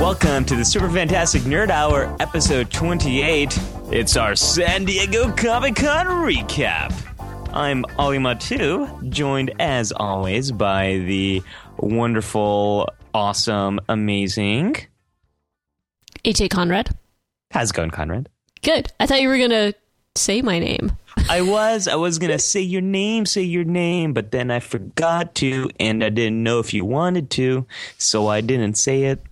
Welcome to the Super Fantastic Nerd Hour, episode 28. It's our San Diego Comic Con recap. I'm Ollie Matu, joined as always by the wonderful, awesome, amazing. AJ Conrad. How's it going, Conrad? Good. I thought you were going to say my name. I was. I was going to say your name, say your name, but then I forgot to, and I didn't know if you wanted to, so I didn't say it.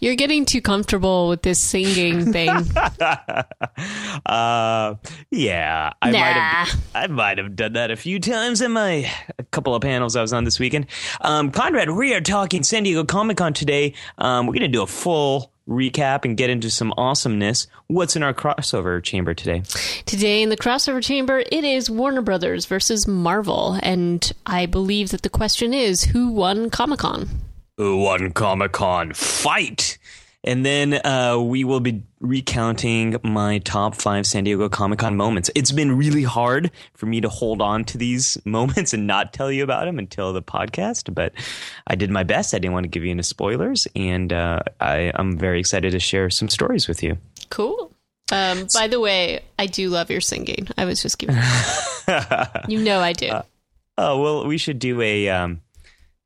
You're getting too comfortable with this singing thing. uh, yeah, I Nah. might have. I might have done that a few times in my a couple of panels I was on this weekend. Um, Conrad, we are talking San Diego Comic Con today. Um, we're gonna do a full recap and get into some awesomeness. What's in our crossover chamber today? Today in the crossover chamber, it is Warner Brothers versus Marvel. And I believe that the question is who won Comic Con? Won Comic Con? Fight! And then uh, we will be recounting my top five San Diego Comic Con moments. It's been really hard for me to hold on to these moments and not tell you about them until the podcast, but I did my best. I didn't want to give you any spoilers, and uh, I, I'm very excited to share some stories with you. Cool. Um, by the way, I do love your singing. I was just giving. you know I do. Oh well, we should do a um,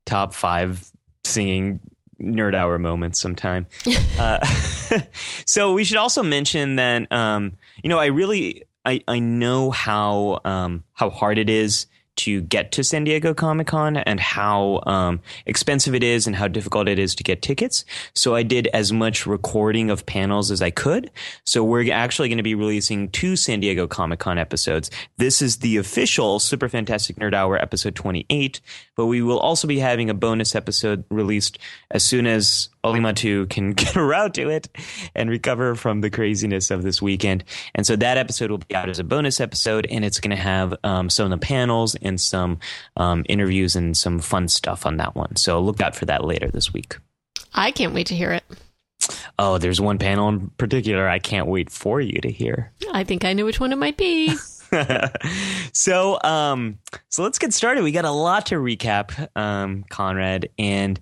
top five singing nerd hour moments sometime. uh, so we should also mention that um, you know I really I I know how um, how hard it is to get to San Diego Comic Con and how um, expensive it is and how difficult it is to get tickets. So I did as much recording of panels as I could. So we're actually going to be releasing two San Diego Comic Con episodes. This is the official Super Fantastic Nerd Hour episode 28, but we will also be having a bonus episode released as soon as Olimatu can get around to it and recover from the craziness of this weekend. And so that episode will be out as a bonus episode, and it's going to have um, some of the panels some um, interviews and some fun stuff on that one. So look out for that later this week. I can't wait to hear it. Oh, there's one panel in particular I can't wait for you to hear. I think I know which one it might be. so um so let's get started we got a lot to recap um conrad and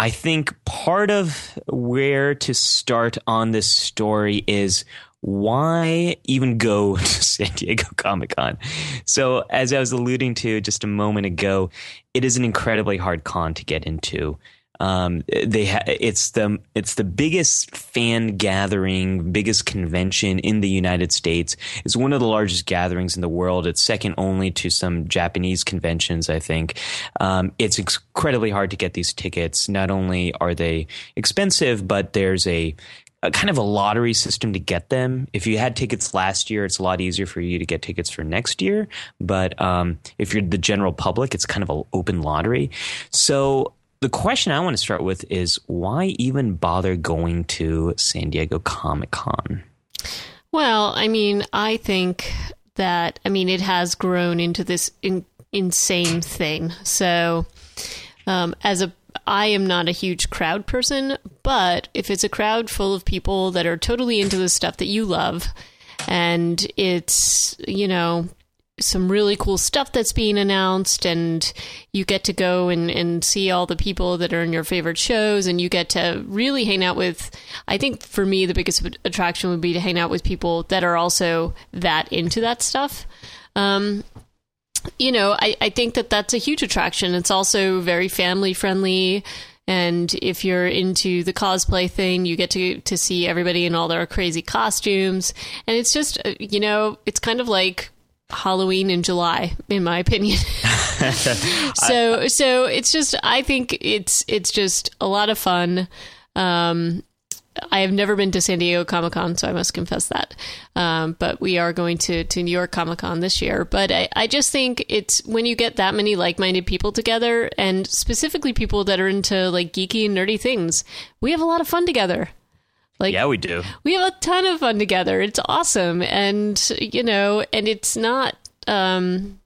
i think part of where to start on this story is why even go to san diego comic-con so as i was alluding to just a moment ago it is an incredibly hard con to get into um, they ha- it's the it's the biggest fan gathering, biggest convention in the United States. It's one of the largest gatherings in the world. It's second only to some Japanese conventions, I think. Um, it's incredibly hard to get these tickets. Not only are they expensive, but there's a a kind of a lottery system to get them. If you had tickets last year, it's a lot easier for you to get tickets for next year. But um, if you're the general public, it's kind of an open lottery. So the question I want to start with is why even bother going to San Diego Comic Con? Well, I mean, I think that I mean it has grown into this in, insane thing. So, um, as a I am not a huge crowd person, but if it's a crowd full of people that are totally into the stuff that you love, and it's you know some really cool stuff that's being announced and you get to go and, and see all the people that are in your favorite shows and you get to really hang out with i think for me the biggest attraction would be to hang out with people that are also that into that stuff. Um, you know I, I think that that's a huge attraction it's also very family friendly and if you're into the cosplay thing you get to to see everybody in all their crazy costumes and it's just uh, you know it's kind of like Halloween in July, in my opinion. so so it's just I think it's it's just a lot of fun. Um, I have never been to San Diego Comic Con, so I must confess that. Um, but we are going to, to New York Comic Con this year. But I, I just think it's when you get that many like minded people together, and specifically people that are into like geeky and nerdy things, we have a lot of fun together. Like, Yeah, we do. we have a ton of fun together. It's awesome. And, you know, and it's not, um,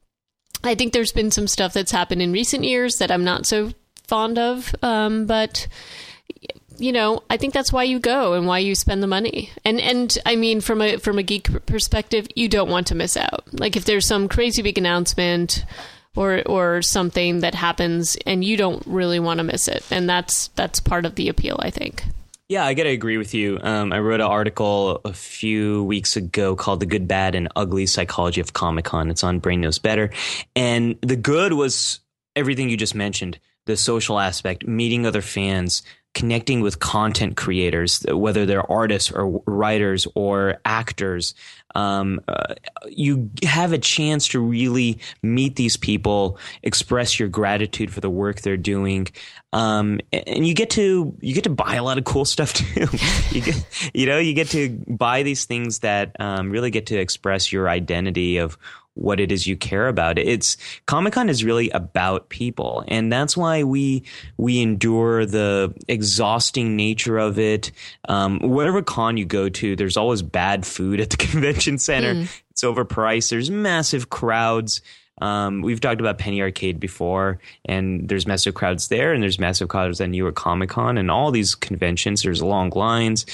I think there's been some stuff that's happened in recent years that I'm not so fond of. Um, but, you know, I think that's why you go and why you spend the money. And, and I mean, from a, from a geek perspective, you don't want to miss out. Like if there's some crazy big announcement, or, or something that happens and you don't really want to miss it and that's that's part of the appeal i think Yeah, I gotta agree with you. Um, I wrote an article a few weeks ago called "The Good, Bad, and Ugly Psychology of Comic Con." It's on Brain Knows Better, and the good was everything you just mentioned: the social aspect, meeting other fans, connecting with content creators, whether they're artists or writers or actors. Um, uh, you have a chance to really meet these people, express your gratitude for the work they're doing, um, and you get to you get to buy a lot of cool stuff too. you get, you know, you get to buy these things that um, really get to express your identity of what it is you care about. It's Comic Con is really about people, and that's why we we endure the exhausting nature of it. Um, whatever con you go to, there's always bad food at the convention center. Mm. It's overpriced. There's massive crowds. Um, we've talked about Penny Arcade before, and there's massive crowds there, and there's massive crowds at New York Comic Con, and all these conventions. There's long lines.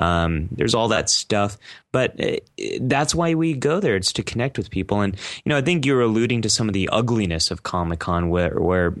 Um, there's all that stuff, but it, uh, that's why we go there. It's to connect with people, and you know, I think you're alluding to some of the ugliness of Comic Con, where where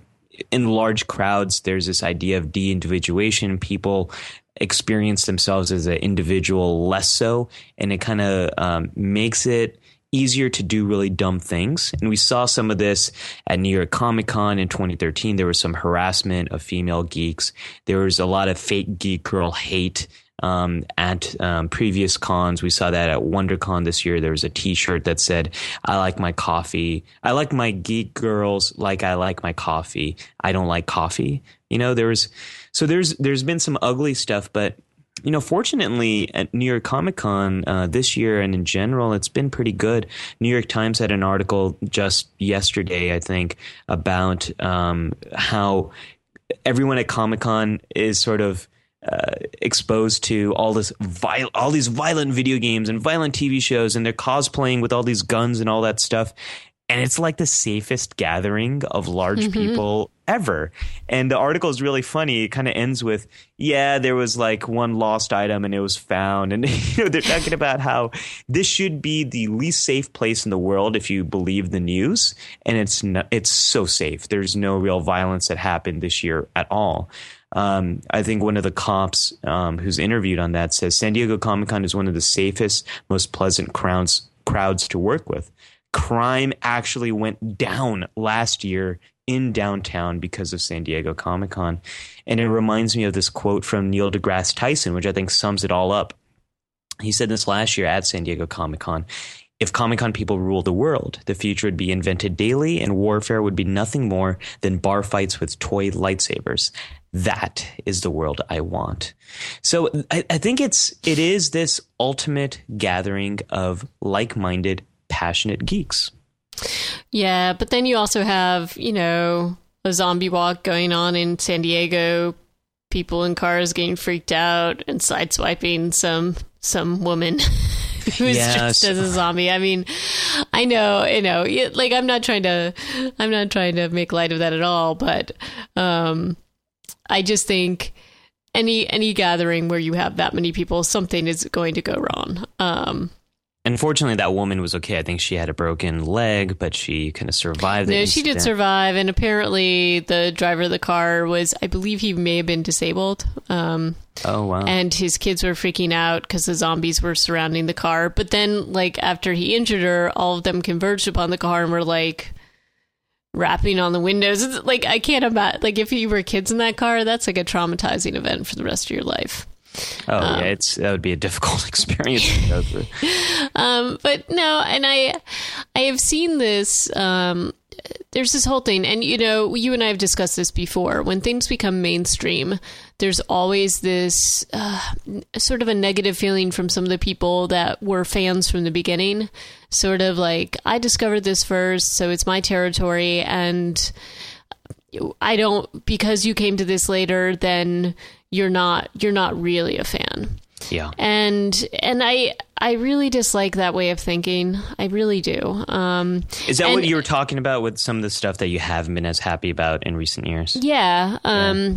in large crowds, there's this idea of de-individuation. People experience themselves as an individual less so, and it kind of um, makes it easier to do really dumb things. And we saw some of this at New York Comic Con in 2013. There was some harassment of female geeks. There was a lot of fake geek girl hate. Um, at um, previous cons, we saw that at WonderCon this year. There was a T-shirt that said, "I like my coffee. I like my geek girls like I like my coffee. I don't like coffee." You know, there was so there's there's been some ugly stuff, but you know, fortunately at New York Comic Con uh, this year and in general, it's been pretty good. New York Times had an article just yesterday, I think, about um, how everyone at Comic Con is sort of uh, exposed to all this viol- all these violent video games and violent TV shows, and they're cosplaying with all these guns and all that stuff and it's like the safest gathering of large mm-hmm. people ever. And the article is really funny. It kind of ends with, "Yeah, there was like one lost item and it was found." And you know, they're talking about how this should be the least safe place in the world if you believe the news, and it's not, it's so safe. There's no real violence that happened this year at all. Um, I think one of the cops um, who's interviewed on that says San Diego Comic Con is one of the safest, most pleasant crowds crowds to work with crime actually went down last year in downtown because of San Diego Comic Con. And it reminds me of this quote from Neil deGrasse Tyson, which I think sums it all up. He said this last year at San Diego Comic Con. If Comic Con people ruled the world, the future would be invented daily and warfare would be nothing more than bar fights with toy lightsabers. That is the world I want. So I, I think it's it is this ultimate gathering of like-minded passionate geeks. Yeah, but then you also have, you know, a zombie walk going on in San Diego, people in cars getting freaked out and sideswiping some some woman who's yes. dressed as a zombie. I mean, I know, you know, like I'm not trying to I'm not trying to make light of that at all, but um I just think any any gathering where you have that many people, something is going to go wrong. Um Unfortunately, that woman was okay. I think she had a broken leg, but she kind of survived. No, she did survive, and apparently, the driver of the car was, I believe, he may have been disabled. Um, oh wow! And his kids were freaking out because the zombies were surrounding the car. But then, like after he injured her, all of them converged upon the car and were like rapping on the windows. It's like I can't imagine. Like if you were kids in that car, that's like a traumatizing event for the rest of your life. Oh um, yeah, it's that would be a difficult experience to go through. um, but no, and I, I have seen this. Um, there's this whole thing, and you know, you and I have discussed this before. When things become mainstream, there's always this uh, sort of a negative feeling from some of the people that were fans from the beginning. Sort of like, I discovered this first, so it's my territory, and I don't because you came to this later, then you're not you're not really a fan. Yeah. And and I I really dislike that way of thinking. I really do. Um, Is that and, what you were talking about with some of the stuff that you haven't been as happy about in recent years? Yeah. Um, yeah.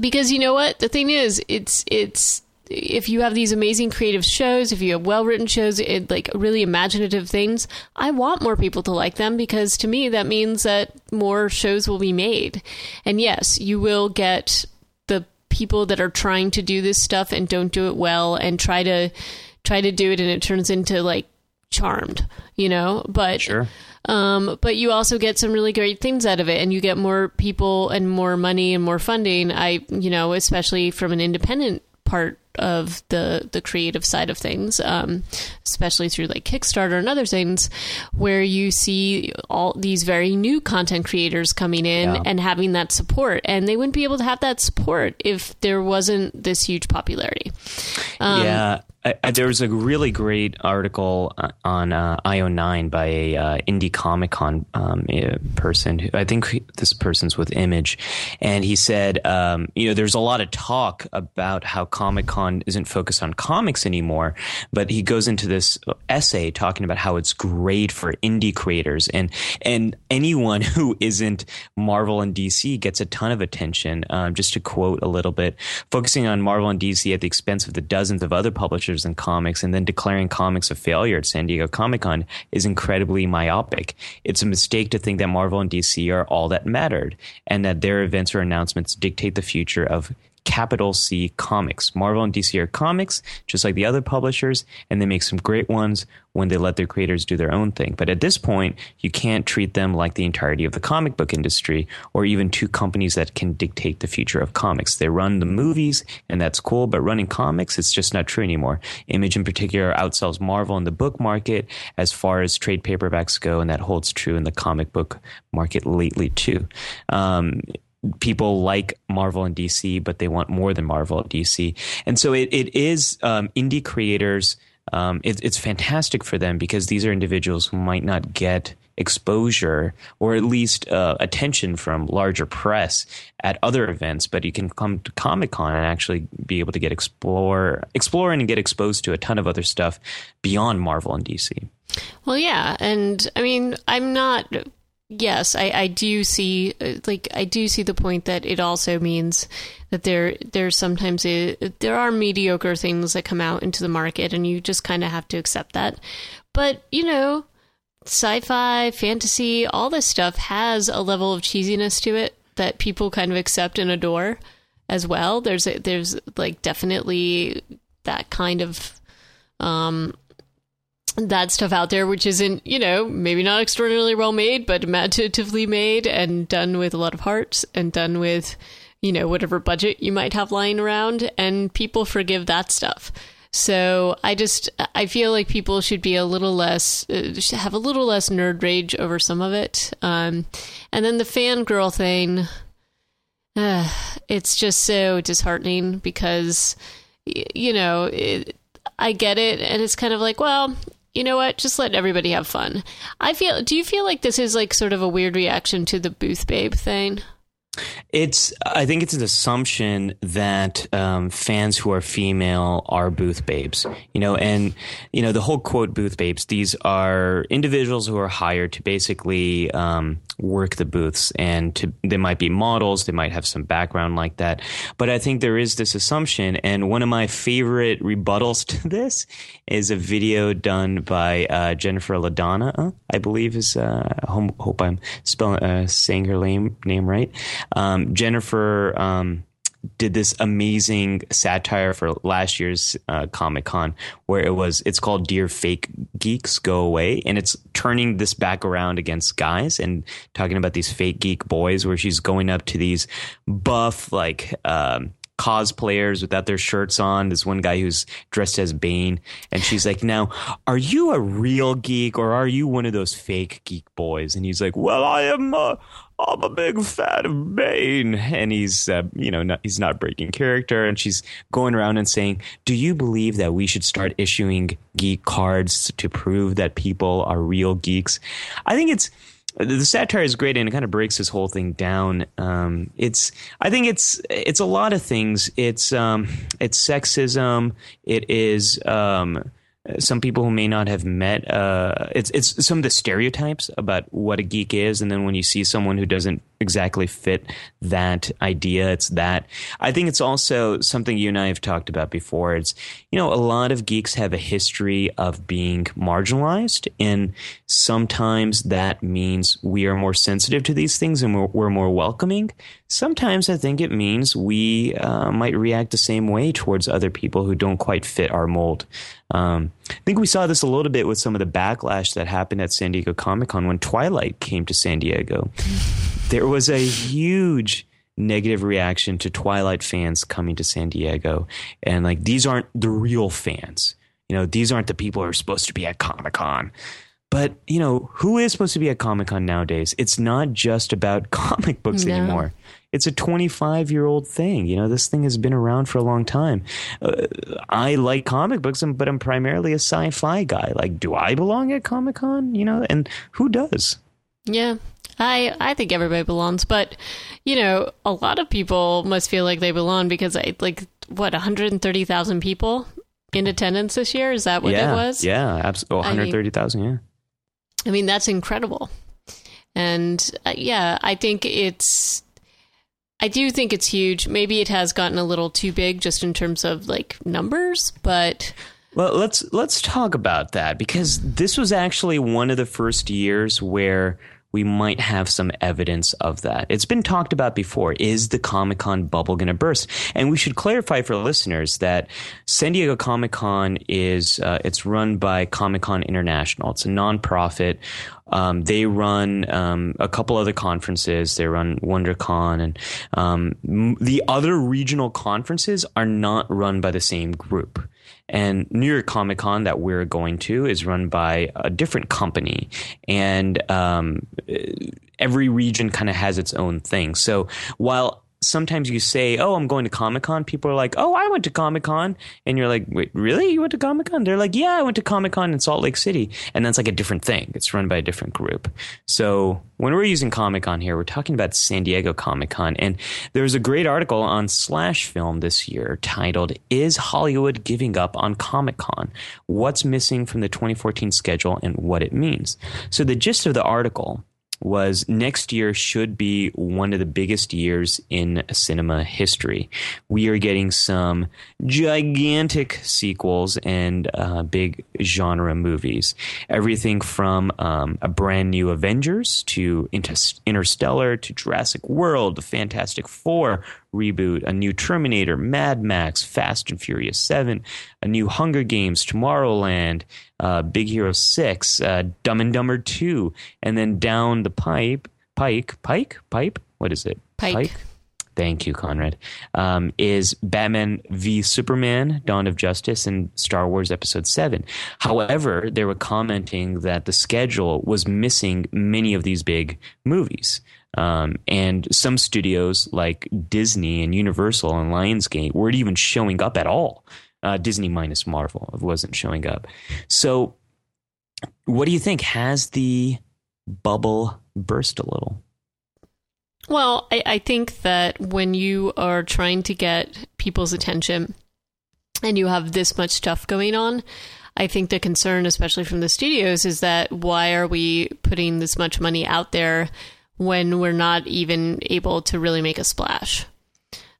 because you know what? The thing is it's it's if you have these amazing creative shows, if you have well written shows, it, like really imaginative things, I want more people to like them because to me that means that more shows will be made. And yes, you will get the people that are trying to do this stuff and don't do it well and try to try to do it and it turns into like charmed, you know? But Sure. um, but you also get some really great things out of it, and you get more people and more money and more funding. I, you know, especially from an independent part of the the creative side of things, um, especially through like Kickstarter and other things, where you see all these very new content creators coming in Yeah. and having that support, and they wouldn't be able to have that support if there wasn't this huge popularity. Um, yeah, I, there was a really great article uh, on uh, IO9 by a uh, indie Comic Con um, uh, person. Who, I think this person's with Image, and he said, um, you know, there's a lot of talk about how Comic Con isn't focused on comics anymore, but he goes into this essay talking about how it's great for indie creators and and anyone who isn't Marvel and DC gets a ton of attention. Um, just to quote a little bit, focusing on Marvel and DC at the expense of the dozens of other publishers and comics, and then declaring comics a failure at San Diego Comic Con is incredibly myopic. It's a mistake to think that Marvel and DC are all that mattered, and that their events or announcements dictate the future of capital C comics. Marvel and DC are comics, just like the other publishers, and they make some great ones when they let their creators do their own thing. But at this point, you can't treat them like the entirety of the comic book industry or even two companies that can dictate the future of comics. They run the movies, and that's cool, but running comics, it's just not true anymore. Image in particular outsells Marvel in the book market as far as trade paperbacks go, and that holds true in the comic book market lately too. Um, people like Marvel and DC, but they want more than Marvel and DC. And so it, it is um, indie creators. Um, it, it's fantastic for them because these are individuals who might not get exposure or at least uh, attention from larger press at other events, but you can come to Comic Con and actually be able to get explore, explore and get exposed to a ton of other stuff beyond Marvel and DC. Well, yeah, and I mean, I'm not. Yes, I, I do see uh, like I do see the point that it also means that there there's sometimes a, there are mediocre things that come out into the market, and you just kind of have to accept that. But you know, sci-fi, fantasy, all this stuff has a level of cheesiness to it that people kind of accept and adore as well. There's a, there's like definitely that kind of um that stuff out there, which isn't, you know, maybe not extraordinarily well made, but imaginatively made and done with a lot of heart and done with, you know, whatever budget you might have lying around. And people forgive that stuff. So I just, I feel like people should be a little less, uh, have a little less nerd rage over some of it. Um, and then the fangirl thing, uh, it's just so disheartening because, you know, it, I get it. And it's kind of like, well, you know what? Just let everybody have fun. I feel. Do you feel like this is like sort of a weird reaction to the booth babe thing? It's. I think it's an assumption that um, fans who are female are booth babes. You know, and you know the whole quote booth babes. These are individuals who are hired to basically um, work the booths, and to they might be models. They might have some background like that. But I think there is this assumption, and one of my favorite rebuttals to this is a video done by uh, Jennifer Ladonna. I believe is. Uh, hope I'm spelling uh, saying her name name right. Um, Jennifer um, did this amazing satire for last year's uh, Comic Con, where it was it's called "Dear Fake Geeks Go Away," and it's turning this back around against guys and talking about these fake geek boys, where she's going up to these buff like. Um, cosplayers without their shirts on. This one guy who's dressed as Bane, and she's like, "Now, are you a real geek or are you one of those fake geek boys?" And he's like, "Well, I am. Uh, I'm a big fan of Bane," and he's, uh, you know, not, he's not breaking character. And she's going around and saying, "Do you believe that we should start issuing geek cards to prove that people are real geeks?" I think it's the satire is great and it kind of breaks this whole thing down. Um, it's I think it's it's a lot of things. It's um, it's sexism. It is um, some people who may not have met. Uh, it's it's some of the stereotypes about what a geek is, and then when you see someone who doesn't exactly fit that idea. It's that. I think it's also something you and I have talked about before. It's, you know, a lot of geeks have a history of being marginalized, and sometimes that means we are more sensitive to these things and we're, we're more welcoming. Sometimes I think it means we uh, might react the same way towards other people who don't quite fit our mold. Um, I think we saw this a little bit with some of the backlash that happened at San Diego Comic Con when Twilight came to San Diego. there was a huge negative reaction to Twilight fans coming to San Diego. And like, these aren't the real fans. You know, these aren't the people who are supposed to be at Comic Con. But, you know, who is supposed to be at Comic Con nowadays? It's not just about comic books no. anymore. It's a 25 year old thing. You know, this thing has been around for a long time. Uh, I like comic books, but I'm primarily a sci fi guy. Like, do I belong at Comic Con? You know, and who does? Yeah, I I think everybody belongs, but you know, a lot of people must feel like they belong because I like what 130,000 people in attendance this year. Is that what yeah, it was? Yeah, absolutely. 130,000. I mean, yeah. I mean, that's incredible. And uh, yeah, I think it's I do think it's huge. Maybe it has gotten a little too big just in terms of like numbers, but well, let's let's talk about that because this was actually one of the first years where we might have some evidence of that. It's been talked about before. Is the Comic Con bubble going to burst? And we should clarify for listeners that San Diego Comic Con is uh, it's run by Comic Con International. It's a nonprofit. Um, they run um, a couple other conferences. They run WonderCon, and um, the other regional conferences are not run by the same group. And New York Comic Con that we're going to is run by a different company, and um, every region kind of has its own thing. So while sometimes you say, "Oh, I'm going to Comic Con," people are like, "Oh, I went to Comic Con," and you're like, "Wait, really? You went to Comic Con?" They're like, "Yeah, I went to Comic Con in Salt Lake City," and that's like a different thing. It's run by a different group. So when we're using Comic Con here, we're talking about San Diego Comic Con, and there was a great article on Slash Film this year titled "Is Hollywood Giving Up on Comic Con? What's Missing from the 2014 Schedule and What It Means?" So the gist of the article was next year should be one of the biggest years in cinema history. We are getting some gigantic sequels and uh, big genre movies. Everything from um, a brand new Avengers to Interstellar to Jurassic World, the Fantastic Four, reboot, a new Terminator, Mad Max, Fast and Furious 7, a new Hunger Games, Tomorrowland, uh, Big Hero 6, uh, Dumb and Dumber 2, and then down the pipe, pike, pike, pipe, what is it? Pike. pike? Thank you, Conrad. Um, is Batman v Superman: Dawn of Justice and Star Wars Episode Seven. However, they were commenting that the schedule was missing many of these big movies. Um, and some studios like Disney and Universal and Lionsgate weren't even showing up at all. Uh, Disney minus Marvel wasn't showing up. So, what do you think? Has the bubble burst a little? Well, I, I think that when you are trying to get people's attention and you have this much stuff going on, I think the concern, especially from the studios, is that why are we putting this much money out there when we're not even able to really make a splash.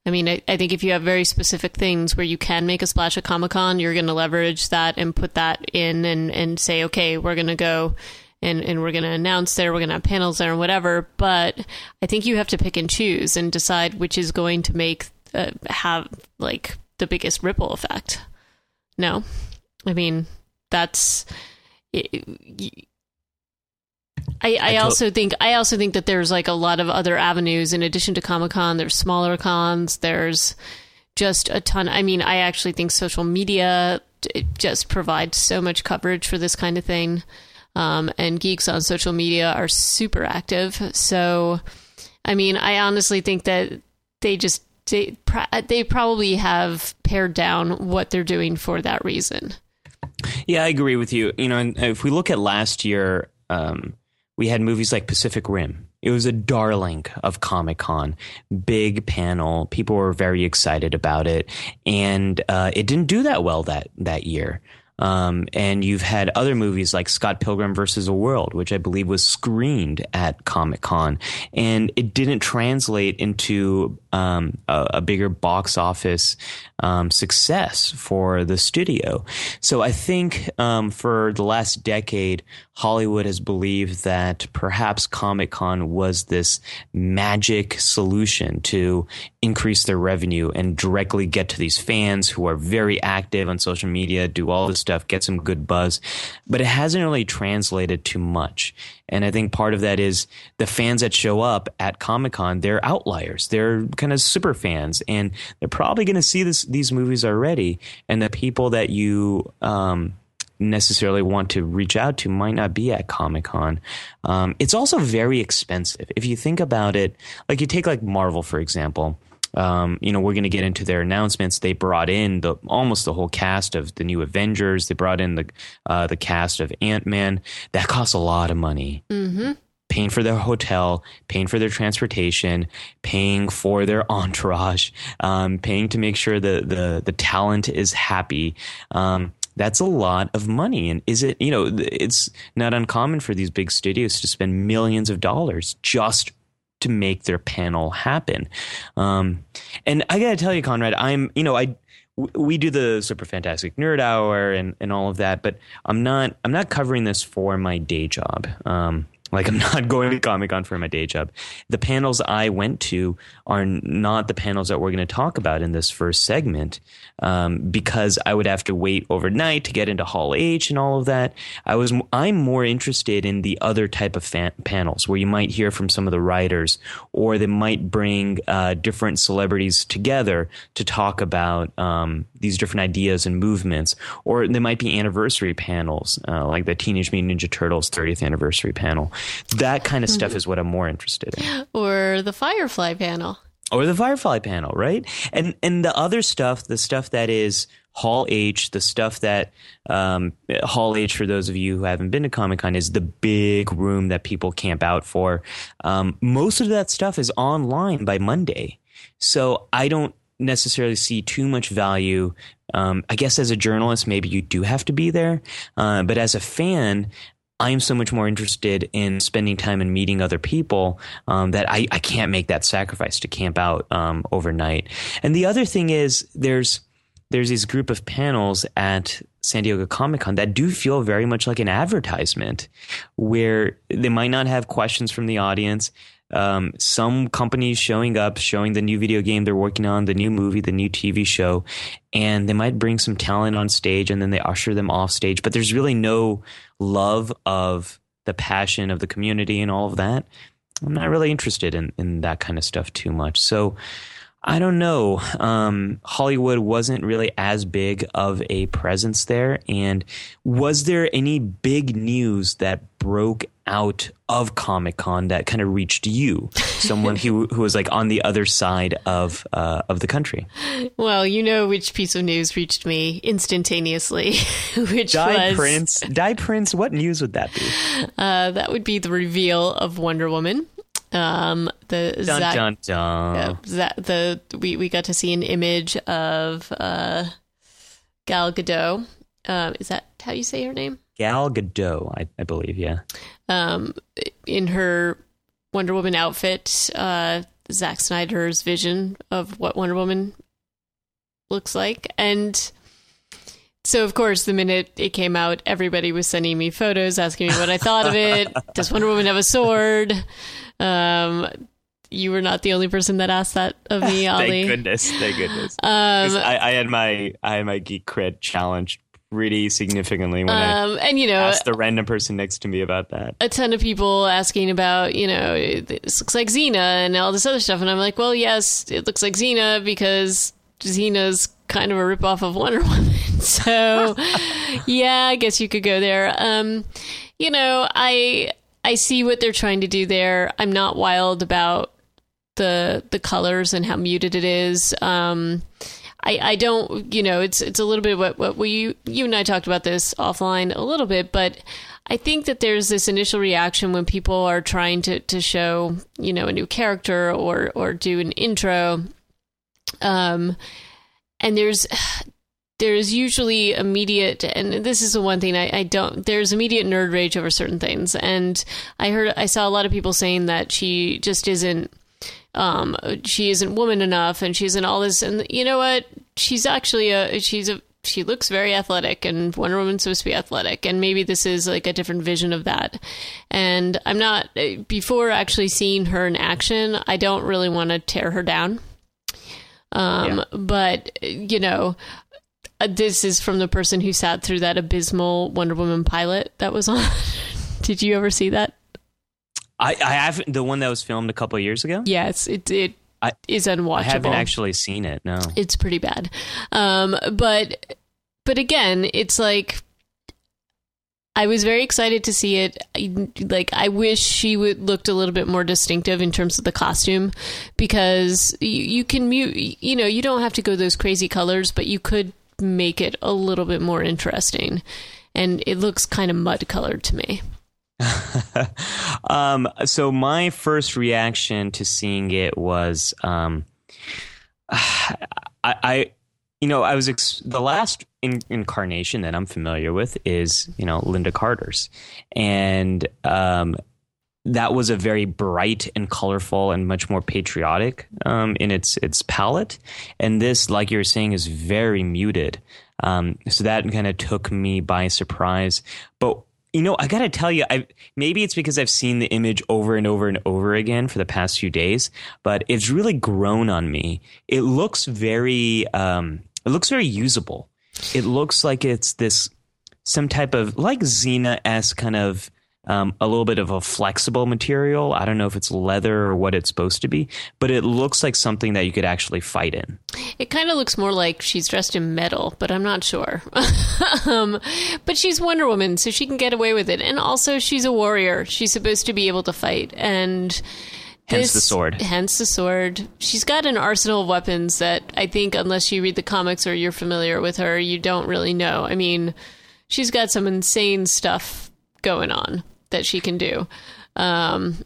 I mean, I, I think if you have very specific things where you can make a splash at Comic Con, you're going to leverage that and put that in and, and say, okay, we're going to go and, and we're going to announce there, we're going to have panels there and whatever. But I think you have to pick and choose and decide which is going to make uh, have like the biggest ripple effect. No, I mean that's it, I, I, I also think I also think that there's like a lot of other avenues in addition to Comic Con. There's smaller cons. There's just a ton. I mean, I actually think social media just provides so much coverage for this kind of thing. Um, and geeks on social media are super active. So, I mean, I honestly think that they just they they probably have pared down what they're doing for that reason. Yeah, I agree with you. You know, if we look at last year, um, we had movies like Pacific Rim. It was a darling of Comic Con, big panel. People were very excited about it, and uh, it didn't do that well that that year. Um, and you've had other movies like Scott Pilgrim versus the World, which I believe was screened at Comic Con, and it didn't translate into um, a, a, bigger box office um, success for the studio. So I think um, for the last decade, Hollywood has believed that perhaps Comic Con was this magic solution to increase their revenue and directly get to these fans who are very active on social media, do all this stuff, get some good buzz. But it hasn't really translated to much. And I think part of that is the fans that show up at Comic Con, they're outliers. They're kind of super fans, and they're probably going to see this, these movies already. And the people that you um, necessarily want to reach out to might not be at Comic Con. Um, it's also very expensive. If you think about it, like you take like Marvel, for example. Um, you know, we're going to get into their announcements. They brought in the almost the whole cast of the new Avengers. They brought in the uh, the cast of Ant Man. That costs a lot of money. Mm-hmm. Paying for their hotel, paying for their transportation, paying for their entourage, um, paying to make sure the the the talent is happy. Um, that's a lot of money. And is it, you know, it's not uncommon for these big studios to spend millions of dollars just to make their panel happen. Um, and I got to tell you, Conrad, I'm, you know, I, we do the super fantastic nerd hour and, and all of that, but I'm not, I'm not covering this for my day job. Um, like I'm not going to Comic Con for my day job. The panels I went to are not the panels that we're going to talk about in this first segment um, because I would have to wait overnight to get into Hall H and all of that. I was I'm more interested in the other type of fan- panels where you might hear from some of the writers or they might bring uh, different celebrities together to talk about um, these different ideas and movements, or there might be anniversary panels uh, like the Teenage Mutant Ninja Turtles 30th anniversary panel. That kind of stuff mm-hmm. is what I'm more interested in. Or the Firefly panel. Or the Firefly panel, right? And and the other stuff, the stuff that is Hall H, the stuff that um, Hall H, for those of you who haven't been to Comic Con, is the big room that people camp out for. Um, most of that stuff is online by Monday. So I don't necessarily see too much value. Um, I guess as a journalist, maybe you do have to be there. Uh, but as a fan, I'm so much more interested in spending time and meeting other people um, that I, I, can't make that sacrifice to camp out um, overnight. And the other thing is there's there's these group of panels at San Diego Comic Con that do feel very much like an advertisement, where they might not have questions from the audience um, some companies showing up, showing the new video game they're working on, the new movie, the new TV show, and they might bring some talent on stage and then they usher them off stage. But there's really no love of the passion of the community and all of that. I'm not really interested in, in that kind of stuff too much. So I don't know. Um, Hollywood wasn't really as big of a presence there. And was there any big news that broke out of Comic Con that kind of reached you, someone who who was like on the other side of uh, of the country? Well, you know which piece of news reached me instantaneously, which Diana Prince. Die Prince. What news would that be? Uh, that would be the reveal of Wonder Woman. Um, the dun, Zach, dun, dun. Uh, Zach, the we we got to see an image of uh, Gal Gadot. Um, is that how you say her name? Gal Gadot, I, I believe. Yeah. Um, in her Wonder Woman outfit, uh, Zack Snyder's vision of what Wonder Woman looks like, and so, of course, the minute it came out, everybody was sending me photos asking me what I thought of it. Does Wonder Woman have a sword? Um, you were not the only person that asked that of me, Ollie. thank goodness, thank goodness. Um, I, I, had my I had my geek cred challenge pretty significantly when um, I and you know asked the random person next to me about that. A ton of people asking about you know this looks like Xena and all this other stuff, and I'm like, well, yes, it looks like Xena because Xena's kind of a ripoff of Wonder Woman. so, yeah, I guess you could go there. Um, you know, I I see what they're trying to do there. I'm not wild about the the colors and how muted it is. Um, I, I don't, you know, it's it's a little bit what what we you and I talked about this offline a little bit, but I think that there's this initial reaction when people are trying to to show, you know, a new character or or do an intro. Um, and there's there's usually immediate, and this is the one thing I, I don't. There's immediate nerd rage over certain things, and I heard I saw a lot of people saying that she just isn't. Um, she isn't woman enough, and she isn't all this. And you know what? She's actually a she's a she looks very athletic and Wonder Woman's supposed to be athletic and maybe this is like a different vision of that. And I'm not before actually seeing her in action, I don't really want to tear her down. Um yeah. but you know, uh, this is from the person who sat through that abysmal Wonder Woman pilot that was on. Did you ever see that? I, I haven't. The one that was filmed a couple years ago. Yes, it it I, is unwatchable. I haven't actually seen it. No, it's pretty bad. Um, but but again, it's like I was very excited to see it. Like, I wish she would looked a little bit more distinctive in terms of the costume, because you, you can mute. You know, you don't have to go those crazy colors, but you could make it a little bit more interesting. And it looks kind of mud colored to me. um, so my first reaction to seeing it was, um, I, I, you know, I was ex- the last in- incarnation that I'm familiar with is you know Lynda Carter's, and um, that was a very bright and colorful and much more patriotic um, in its its palette. And this, like you were saying, is very muted. Um, so that kind of took me by surprise. But you know, I gotta tell you, I maybe it's because I've seen the image over and over and over again for the past few days, but it's really grown on me. It looks very, um, it looks very usable. It looks like it's this some type of like Xena s kind of um, a little bit of a flexible material. I don't know if it's leather or what it's supposed to be, but it looks like something that you could actually fight in. It kind of looks more like she's dressed in metal, but I'm not sure. um, but she's Wonder Woman, so she can get away with it. And also, she's a warrior. She's supposed to be able to fight. And. Hence this, the sword. Hence the sword. She's got an arsenal of weapons that I think, unless you read the comics or you're familiar with her, you don't really know. I mean, she's got some insane stuff going on that she can do. Um,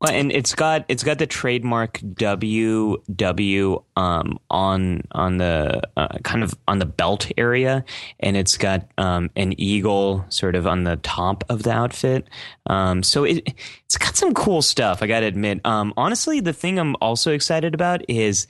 well, and it's got it's got the trademark W W um, on on the uh, kind of on the belt area, and it's got um, an eagle sort of on the top of the outfit. Um, so it it's got some cool stuff. I got to admit. Um, honestly, the thing I'm also excited about is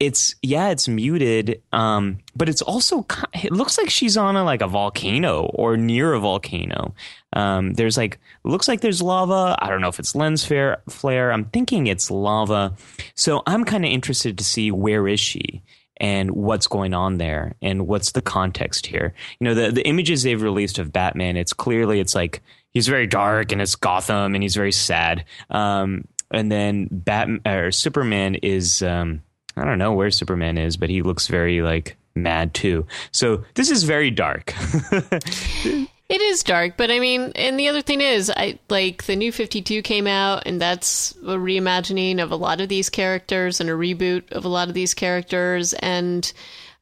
it's yeah, it's muted, um, but it's also it looks like she's on a like a volcano or near a volcano. Um, there's like looks like there's lava. I don't know if it's lens flare. flare. I'm thinking it's lava. So I'm kind of interested to see where is she and what's going on there and what's the context here. You know, the the images they've released of Batman, it's clearly it's like he's very dark and it's Gotham and he's very sad. Um, and then Batman or Superman is. Um, I don't know where Superman is, but he looks very like mad too. So this is very dark. it is dark, but I mean, and the other thing is, I like the new 52 came out and that's a reimagining of a lot of these characters and a reboot of a lot of these characters and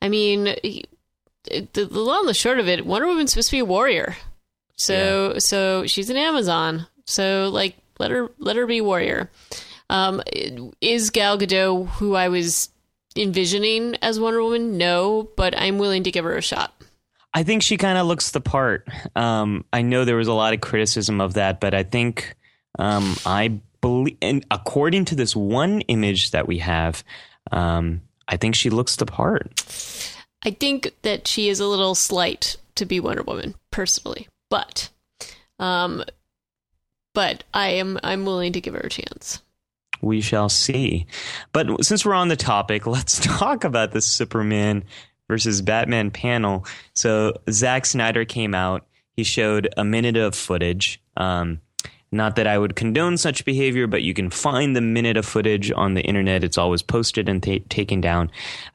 I mean, the, the long and the short of it, Wonder Woman's supposed to be a warrior. So yeah. so she's an Amazon. So like let her let her be warrior. Um, is Gal Gadot who I was envisioning as Wonder Woman? No, but I'm willing to give her a shot. I think she kind of looks the part. Um, I know there was a lot of criticism of that, but I think um, I believe, and according to this one image that we have, um, I think she looks the part. I think that she is a little slight to be Wonder Woman, personally, but, um, but I am I'm willing to give her a chance we shall see. But since we're on the topic, let's talk about the Superman versus Batman panel. So Zack Snyder came out. He showed a minute of footage. Um, not that I would condone such behavior, but you can find the minute of footage on the internet. It's always posted and t- taken down.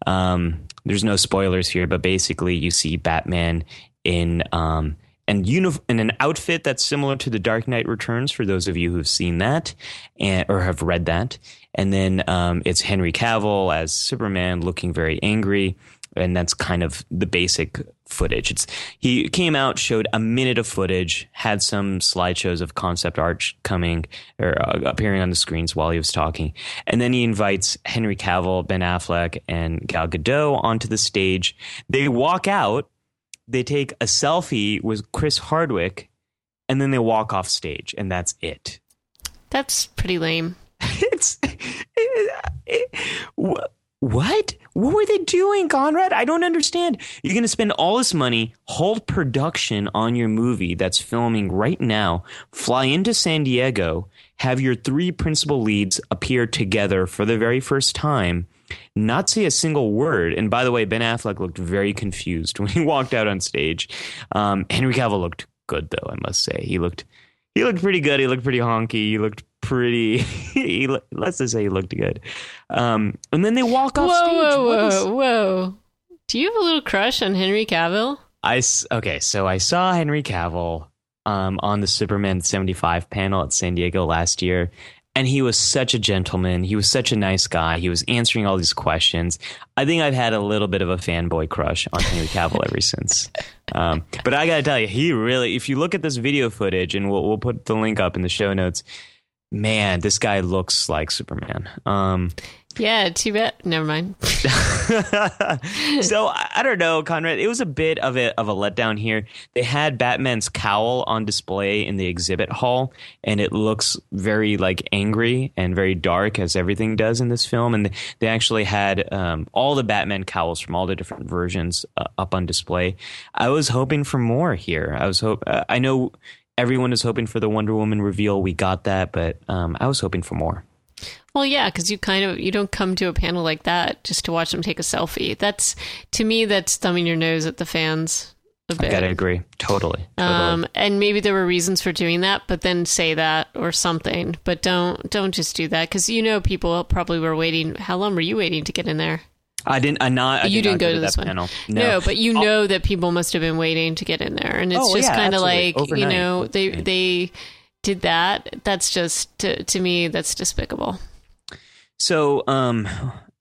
Um, there's no spoilers here, but basically, you see Batman in um, and uni- in an outfit that's similar to the Dark Knight Returns for those of you who've seen that and, or have read that. And then um, it's Henry Cavill as Superman looking very angry. and that's kind of the basic footage. It's he came out, showed a minute of footage, had some slideshows of concept art coming or uh, appearing on the screens while he was talking, and then he invites Henry Cavill, Ben Affleck, and Gal Gadot onto the stage. They walk out, they take a selfie with Chris Hardwick, and then they walk off stage, and that's it. That's pretty lame. it's it, it, what what were they doing conrad i don't understand you're going to spend all this money hold production on your movie that's filming right now fly into san diego have your three principal leads appear together for the very first time not say a single word and by the way ben affleck looked very confused when he walked out on stage um, henry cavill looked good though i must say he looked he looked pretty good he looked pretty honky he looked pretty. he, let's just say he looked good. Um, and then they walk off whoa, stage. Whoa, whoa, whoa! Do you have a little crush on Henry Cavill? I okay, so I saw Henry Cavill um, on the Superman seventy five panel at San Diego last year, and he was such a gentleman. He was such a nice guy. He was answering all these questions. I think I've had a little bit of a fanboy crush on Henry Cavill ever since. Um, but I got to tell you, he really, if you look at this video footage, and we'll, we'll put the link up in the show notes, man, this guy looks like Superman. Um, yeah, too bad. Never mind. so I, don't know, Conrad. It was a bit of a of a letdown here. They had Batman's cowl on display in the exhibit hall, and it looks very like angry and very dark, as everything does in this film. And they actually had um, all the Batman cowls from all the different versions uh, up on display. I was hoping for more here. I was hope. Uh, I know everyone is hoping for the Wonder Woman reveal. We got that, but um, I was hoping for more. Well, yeah, because you kind of you don't come to a panel like that just to watch them take a selfie. That's to me, that's thumbing your nose at the fans. A bit. I gotta agree, totally. totally. Um, and maybe there were reasons for doing that, but then say that or something. But don't don't just do that because you know people probably were waiting. How long were you waiting to get in there? I didn't. I not. I you did not not go, to this one. Panel. No. no. but you know that people must have been waiting to get in there, and it's oh, just yeah, kind of like Overnight. you know they they did that. That's just to to me that's despicable. So, um,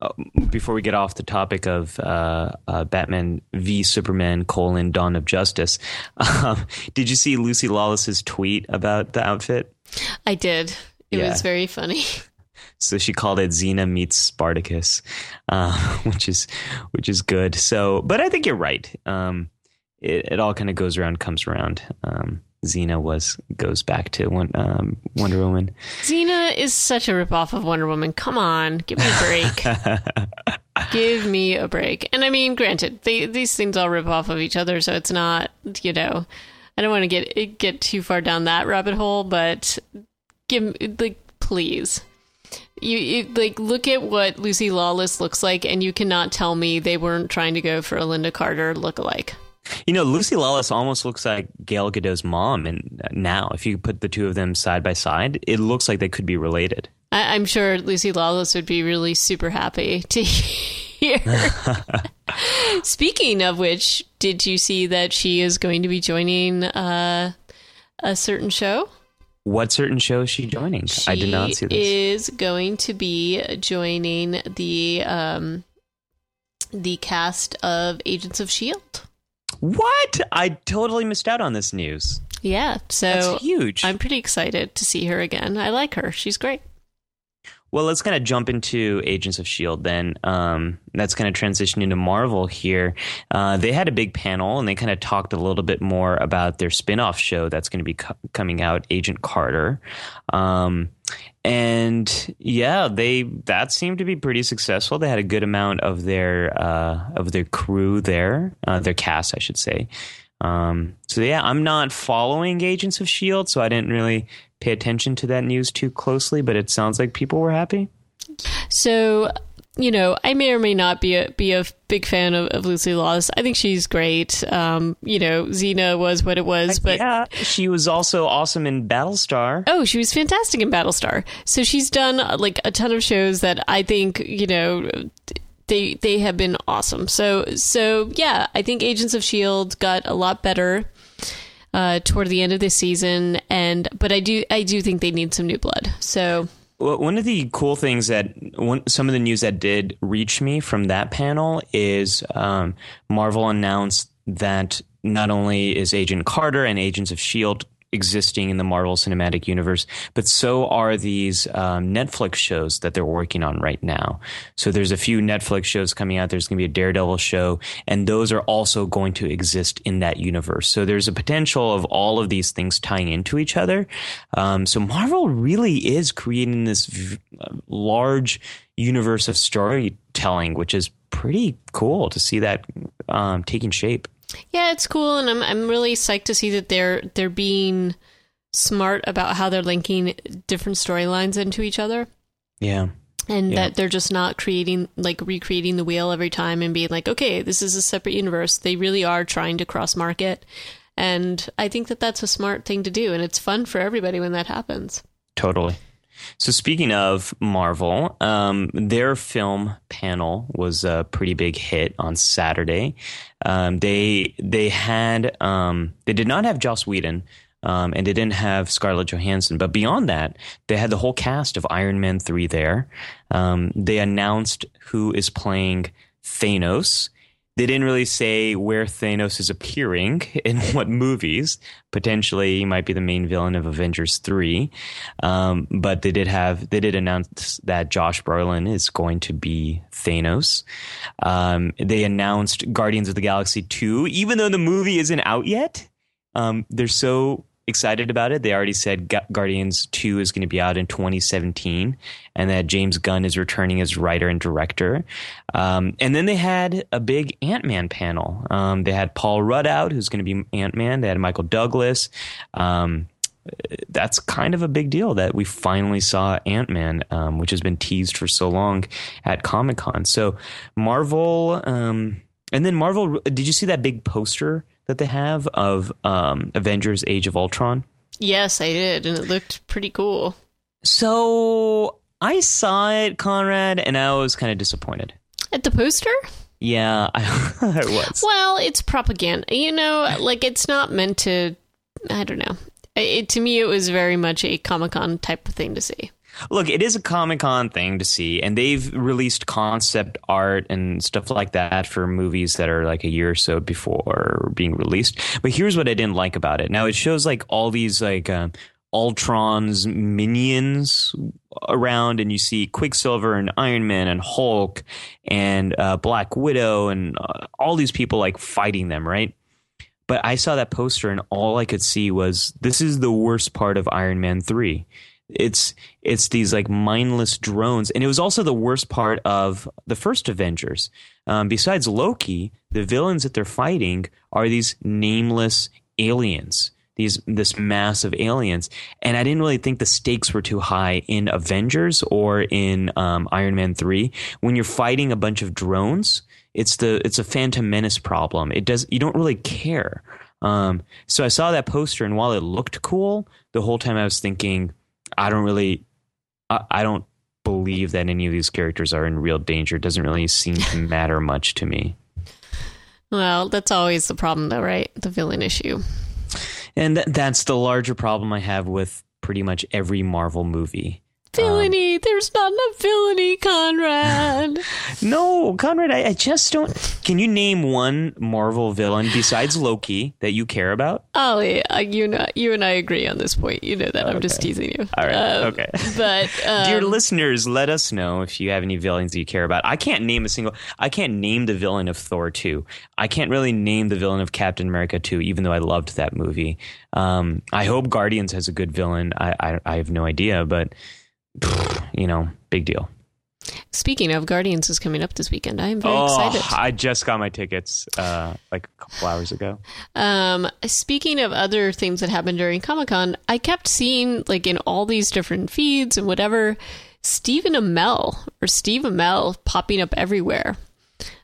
uh, before we get off the topic of uh, uh, Batman v Superman: colon Dawn of Justice, um, did you see Lucy Lawless's tweet about the outfit? I did. It yeah. was very funny. So she called it Xena meets Spartacus, uh, which is which is good. So, but I think you're right. Um, it, it all kind of goes around, comes around. Um, Xena was goes back to one, um, Wonder Woman. Xena is such a ripoff of Wonder Woman. Come on, give me a break. give me a break. And I mean, granted, they, these things all rip off of each other, so it's not you know. I don't want to get get too far down that rabbit hole, but give like please you, you, like look at what Lucy Lawless looks like, and you cannot tell me they weren't trying to go for a Lynda Carter look-alike. You know, Lucy Lawless almost looks like Gal Gadot's mom, and now if you put the two of them side by side, it looks like they could be related. I, am sure Lucy Lawless would be really super happy to hear. Speaking of which, did you see that she is going to be joining uh, a certain show? What certain show is she joining? She I did not see this. Is going to be joining the um, the cast of Agents of Shield. What? I totally missed out on this news. Yeah, so That's huge. I'm pretty excited to see her again. I like her. She's great. Well, let's kind of jump into Agents of S.H.I.E.L.D. then. Um, that's kind of transition into Marvel here. Uh, they had a big panel and they kind of talked a little bit more about their spin off show that's going to be co- coming out, Agent Carter. Um, and yeah, they that seemed to be pretty successful. They had a good amount of their uh, of their crew there, uh, their cast, I should say. Um, so yeah, I'm not following Agents of Shield, so I didn't really pay attention to that news too closely, but it sounds like people were happy. So, you know, I may or may not be a be a big fan of, of Lucy Lawless. I think she's great. Um, you know, Xena was what it was, but yeah, she was also awesome in Battlestar. Oh, she was fantastic in Battlestar. So she's done like a ton of shows that I think you know they they have been awesome. So so yeah, I think Agents of Shield got a lot better uh, toward the end of this season, and but I do I do think they need some new blood. So one of the cool things that one, some of the news that did reach me from that panel is um, Marvel announced that not only is Agent Carter and Agents of S.H.I.E.L.D. existing in the Marvel Cinematic Universe, but so are these um, Netflix shows that they're working on right now. So there's a few Netflix shows coming out. There's going to be a Daredevil show, and those are also going to exist in that universe. So there's a potential of all of these things tying into each other. Um, so Marvel really is creating this v- large universe of storytelling, which is pretty cool to see that um, taking shape. Yeah, it's cool, and I'm I'm really psyched to see that they're they're being smart about how they're linking different storylines into each other, Yeah. and Yeah. that they're just not creating like recreating the wheel every time and being like, okay, this is a separate universe. They really are trying to cross market, and I think that that's a smart thing to do, and it's fun for everybody when that happens. Totally. So speaking of Marvel, um, their film panel was a pretty big hit on Saturday. Um, they they had um, they did not have Joss Whedon. Um, and they didn't have Scarlett Johansson, but beyond that, they had the whole cast of Iron Man three there. Um, they announced who is playing Thanos. They didn't really say where Thanos is appearing in what movies. Potentially, he might be the main villain of Avengers three, um, but they did have they did announce that Josh Brolin is going to be Thanos. Um, they announced Guardians of the Galaxy two, even though the movie isn't out yet. Um, they're so excited about it. They already said Gu- Guardians 2 is going to be out in 2017 and that James Gunn is returning as writer and director. Um, and then they had a big Ant Man panel. Um, they had Paul Rudd out, who's going to be Ant Man. They had Michael Douglas. Um, that's kind of a big deal that we finally saw Ant Man, um, which has been teased for so long at Comic Con. So Marvel, um, and then Marvel. Did you see that big poster that they have of um, Avengers: Age of Ultron? Yes, I did, and it looked pretty cool. So I saw it, Conrad, and I was kind of disappointed. At the poster? Yeah, I, I was. Well, it's propaganda. You know, like it's not meant to. I don't know. It, to me, it was very much a Comic Con type of thing to see. Look, it is a Comic Con thing to see, and they've released concept art and stuff like that for movies that are like a year or so before being released. But here's what I didn't like about it. Now it shows like all these like uh, Ultron's minions around, and you see Quicksilver and Iron Man and Hulk and uh, Black Widow and uh, all these people like fighting them, right? But I saw that poster, and all I could see was this is the worst part of Iron Man three it's it's these like mindless drones. And it was also the worst part of the first avengers. Um, besides loki the villains that they're fighting are these nameless aliens these this mass of aliens. And i didn't really think the stakes were too high in avengers or in um, iron man 3 when you're fighting a bunch of drones it's the it's a phantom menace problem. It does you don't really care. Um, so i saw that poster and while it looked cool the whole time i was thinking I don't really, I, I don't believe that any of these characters are in real danger. It doesn't really seem to matter much to me. Well, that's always the problem, though, right? The villain issue. And th- that's the larger problem I have with pretty much every Marvel movie. Villainy. There's not enough villainy, Conrad. No, Conrad, I, I just don't. Can you name one Marvel villain besides Loki that you care about? Ollie, uh, you know, you and I agree on this point. You know that. I'm just teasing you. All right, Um, okay. But um, Dear listeners, let us know if you have any villains that you care about. I can't name a single. I can't name the villain of Thor two. I can't really name the villain of Captain America two, even though I loved that movie. Um, I hope Guardians has a good villain. I I, I have no idea, but you know, big deal. speaking of Guardians is coming up this weekend. I am very oh, excited. I just got my tickets uh, like a couple hours ago. Um, speaking of other things that happened during Comic Con, I kept seeing like in all these different feeds and whatever, Stephen Amell or Steve Amell popping up everywhere.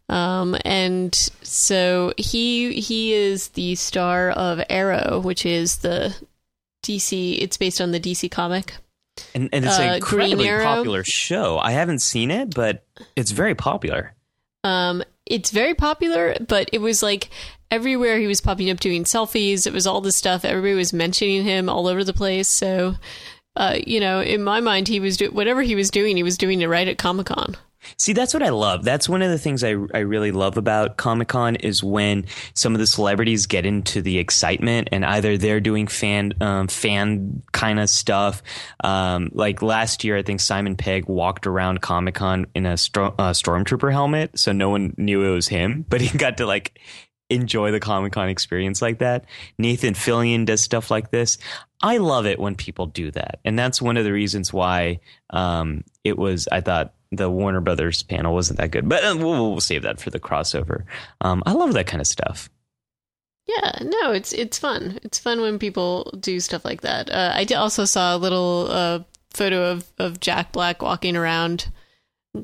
Um, and so he he is the star of Arrow, which is the DC. It's based on the DC comic. And, and it's Uh, an incredibly popular show. I haven't seen it, but it's very popular. Um, it's very popular, but it was like everywhere he was popping up doing selfies. It was all this stuff. Everybody was mentioning him all over the place. So uh, you know, in my mind, he was do- whatever he was doing, he was doing it right at Comic Con. See, that's what I love. That's one of the things I, I really love about Comic Con is when some of the celebrities get into the excitement and either they're doing fan um, fan kind of stuff. Um, like last year, I think Simon Pegg walked around Comic Con in a uh, stormtrooper helmet, so no one knew it was him, but he got to like enjoy the Comic Con experience like that. Nathan Fillion does stuff like this. I love it when people do that, and that's one of the reasons why um, it was. I thought the Warner Brothers panel wasn't that good, but uh, we'll, we'll save that for the crossover. Um, I love that kind of stuff. Yeah, no, it's it's fun. It's fun when people do stuff like that. Uh, I also saw a little uh, photo of of Jack Black walking around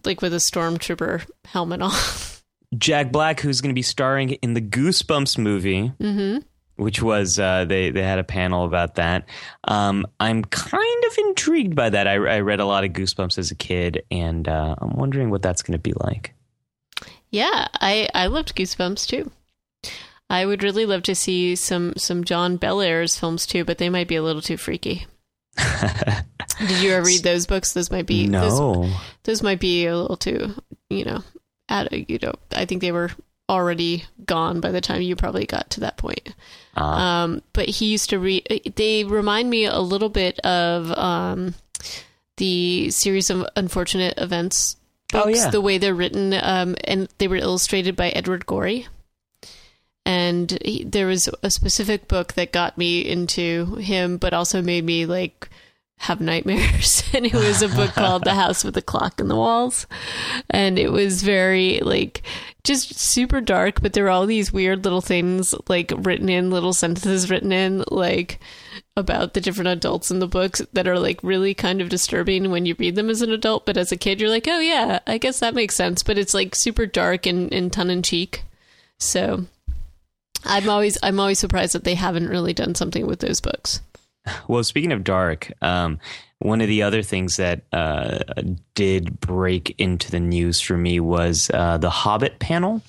like with a stormtrooper helmet on. Jack Black, who's going to be starring in the Goosebumps movie. Mm-hmm which was uh, they they had a panel about that. Um, I'm kind of intrigued by that. I, I, read a lot of Goosebumps as a kid, and uh, I'm wondering what that's going to be like. Yeah, I I loved Goosebumps too. I would really love to see some some John Bellairs films too, but they might be a little too freaky. Did you ever read those books? Those might be no. Those, those might be a little too, you know, at you know. I think they were already gone by the time you probably got to that point. Uh, um, but he used to read. They remind me a little bit of um, the series of unfortunate events books. Oh, yeah. The way they're written, um, and they were illustrated by Edward Gorey. And he, there was a specific book that got me into him, but also made me like have nightmares and it was a book called the house with the clock in the walls and it was very like just super dark but there are all these weird little things like written in little sentences written in like about the different adults in the books that are like really kind of disturbing when you read them as an adult but as a kid you're like oh yeah i guess that makes sense. But it's like super dark and, and tongue-in-cheek. So i'm always i'm always surprised that they haven't really done something with those books well, speaking of dark, um, one of the other things that uh, did break into the news for me was uh, the Hobbit panel.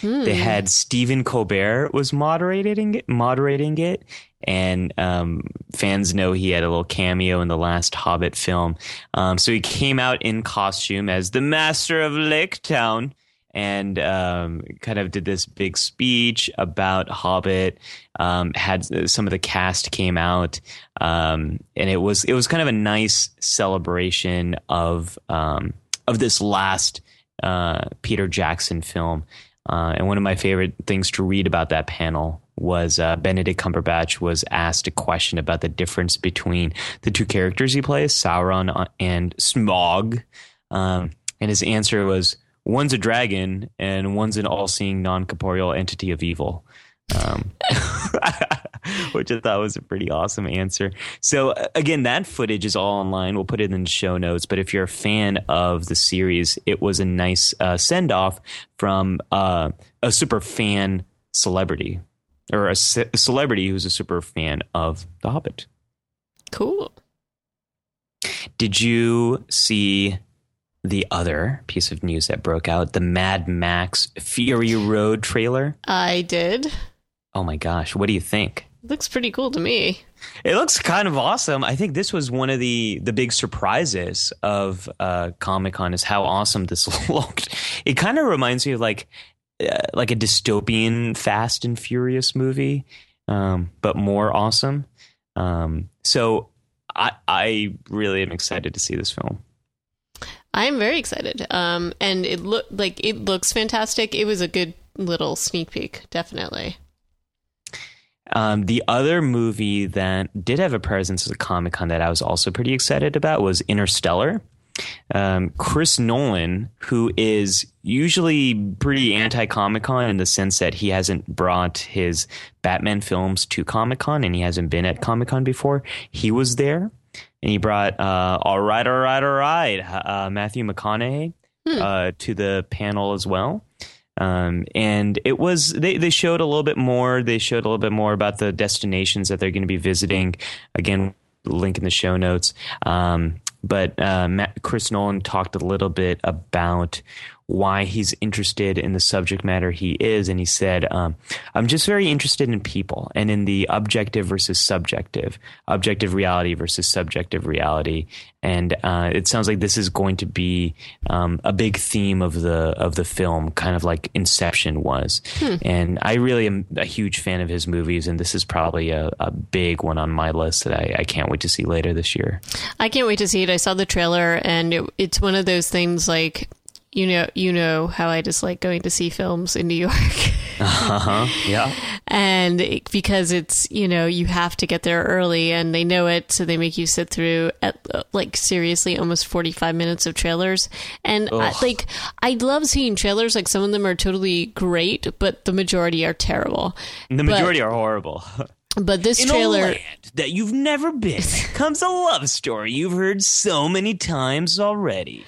Hmm. They had Stephen Colbert was moderating it, moderating it, and um, fans know he had a little cameo in the last Hobbit film. Um, so he came out in costume as the Master of Lake Town and um, kind of did this big speech about Hobbit. Um, had some of the cast came out, um, and it was it was kind of a nice celebration of um, of this last uh, Peter Jackson film. Uh, and one of my favorite things to read about that panel was uh, Benedict Cumberbatch was asked a question about the difference between the two characters he plays, Sauron and Smaug, um, and his answer was one's a dragon and one's an all-seeing non-corporeal entity of evil. Um, which i thought was a pretty awesome answer. So uh, again that footage is all online. We'll put it in the show notes. But if you're a fan of the series it was a nice uh, send-off from uh, a super fan celebrity or a, ce- a celebrity who's a super fan of the hobbit. Cool. Did you see the other piece of news that broke out the Mad Max Fury Road trailer? I did. Oh my gosh, what do you think? looks pretty cool to me. It looks kind of awesome. I think this was one of the the big surprises of uh, Comic Con is how awesome this looked. It kind of reminds me of like uh, like a dystopian Fast and Furious movie, um, but more awesome. Um, so I I really am excited to see this film. I'm very excited. Um, and it look like it looks fantastic. It was a good little sneak peek, definitely. Um, the other movie that did have a presence at Comic Con that I was also pretty excited about was Interstellar. Um, Chris Nolan, who is usually pretty anti Comic Con in the sense that he hasn't brought his Batman films to Comic Con and he hasn't been at Comic Con before, he was there and he brought uh, all right, all right, all right, uh, Matthew McConaughey hmm. uh, to the panel as well. Um, and it was they they showed a little bit more. They showed a little bit more about the destinations that they're going to be visiting. Again, link in the show notes. Um, but uh, Matt, Chris Nolan talked a little bit about why he's interested in the subject matter he is, and he said, um, "I'm just very interested in people and in the objective versus subjective, objective reality versus subjective reality." And uh, it sounds like this is going to be um, a big theme of the of the film, kind of like Inception was. Hmm. And I really am a huge fan of his movies, and this is probably a, a big one on my list that I, I, can't wait to see later this year. I can't wait to see it. I saw the trailer, and it, it's one of those things like you know you know how I dislike going to see films in New York. uh-huh. Yeah. And it, because it's you know you have to get there early, and they know it, so they make you sit through at like seriously almost forty five minutes of trailers. And I, like I love seeing trailers. Like some of them are totally great, but the majority are terrible. The majority but, are horrible. But this In trailer that you've never been comes a love story you've heard so many times already.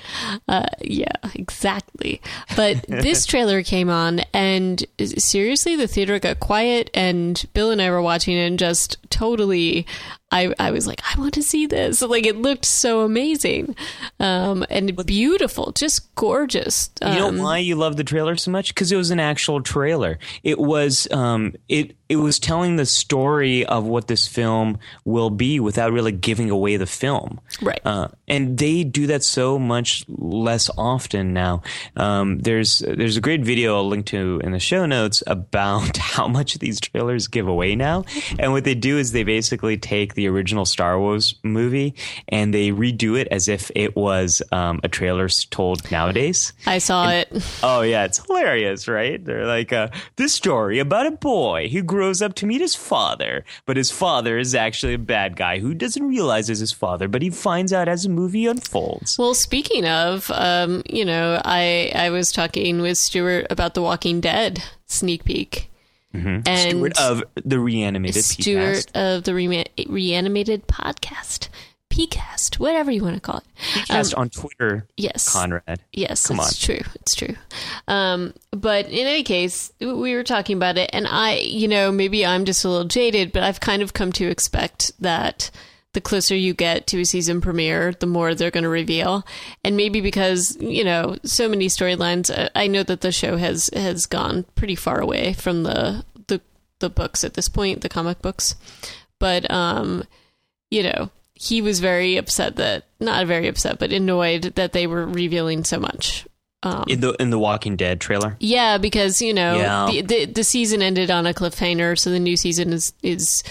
Uh, yeah, exactly. But this trailer came on, and seriously, the theater got quiet, and Bill and I were watching it, and just totally I, I was like, I want to see this. Like it looked so amazing, um, and beautiful, just gorgeous. Um, you know um, why you love the trailer so much? Because it was an actual trailer. It was um, it it was telling the story of what this film will be without really giving away the film. Right. Uh, and they do that so much less often now. Um, there's there's a great video I'll link to in the show notes about how much these trailers give away now. And what they do is they basically take the original Star Wars movie and they redo it as if it was um, a trailer told nowadays. I saw and, it. Oh yeah, it's hilarious, right? They're like uh, this story about a boy who grows up to meet his father, but his father is actually a bad guy who doesn't realize is his father, but he finds out as the movie unfolds. Well, speaking of, um, you know, I I was talking with Stuart about The Walking Dead sneak peek Mm-hmm. And Stuart of the Reanimated Stuart of the Re- Reanimated Podcast. PCast, whatever you want to call it. PCast um, on Twitter. Yes. Conrad. Yes, Come it's on. true. It's true. Um, but in any case, we were talking about it, and I, you know, maybe I'm just a little jaded, but I've kind of come to expect that the closer you get to a season premiere, the more they're going to reveal. And maybe because, you know, so many storylines, uh, I know that the show has has gone pretty far away from the the the books at this point, the comic books. But um, you know, he was very upset that not very upset, but annoyed that they were revealing so much. Um, in the in the Walking Dead trailer, yeah, because you know yeah. the, the the season ended on a cliffhanger, so the new season is is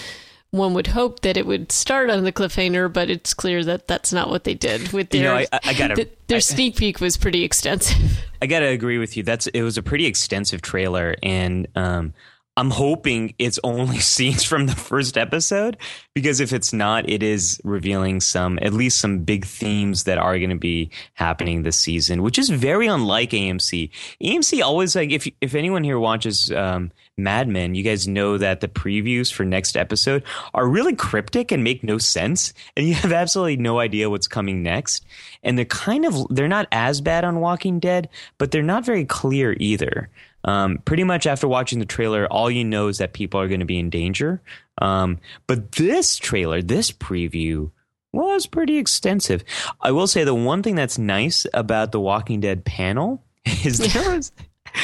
one would hope that it would start on the cliffhanger, but it's clear that that's not what they did with their. You know, I, I gotta, the, their I, sneak peek was pretty extensive. I gotta agree with you. That's it was a pretty extensive trailer, and um, I'm hoping it's only scenes from the first episode because if it's not, it is revealing some, at least some big themes that are going to be happening this season, which is very unlike AMC. AMC always like, if, if anyone here watches, um, Mad Men, you guys know that the previews for next episode are really cryptic and make no sense. And you have absolutely no idea what's coming next. And they're kind of, they're not as bad on Walking Dead, but they're not very clear either. Um, pretty much after watching the trailer, all you know is that people are going to be in danger. Um, but this trailer, this preview, was pretty extensive. I will say the one thing that's nice about the Walking Dead panel is there was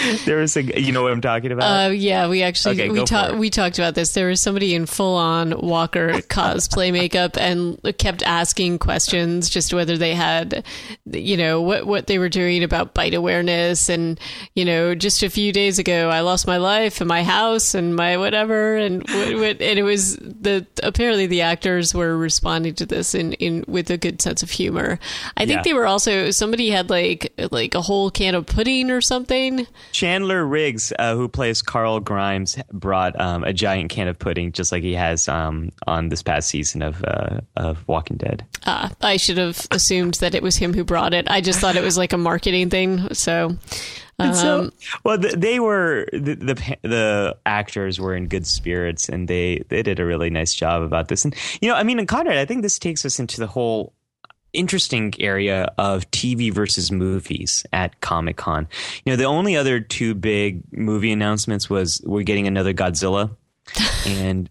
there was a you know what I'm talking about? Uh, yeah, we actually okay, we talked we talked about this. There was somebody in full on Walker cosplay makeup and kept asking questions just whether they had you know what what they were doing about bite awareness and you know just a few days ago I lost my life and my house and my whatever and what, what, and it was the apparently the actors were responding to this in in with a good sense of humor. I think yeah. they were also somebody had like like a whole can of pudding or something. Chandler Riggs, uh, who plays Carl Grimes, brought um, a giant can of pudding, just like he has um, on this past season of uh, of Walking Dead. Uh, I should have assumed that it was him who brought it. I just thought it was like a marketing thing. So. Um, so, well, they were the, the, the actors were in good spirits, and they they did a really nice job about this. And you know, I mean, in Conrad, I think this takes us into the whole interesting area of TV versus movies at Comic Con. You know, the only other two big movie announcements was we're getting another Godzilla. and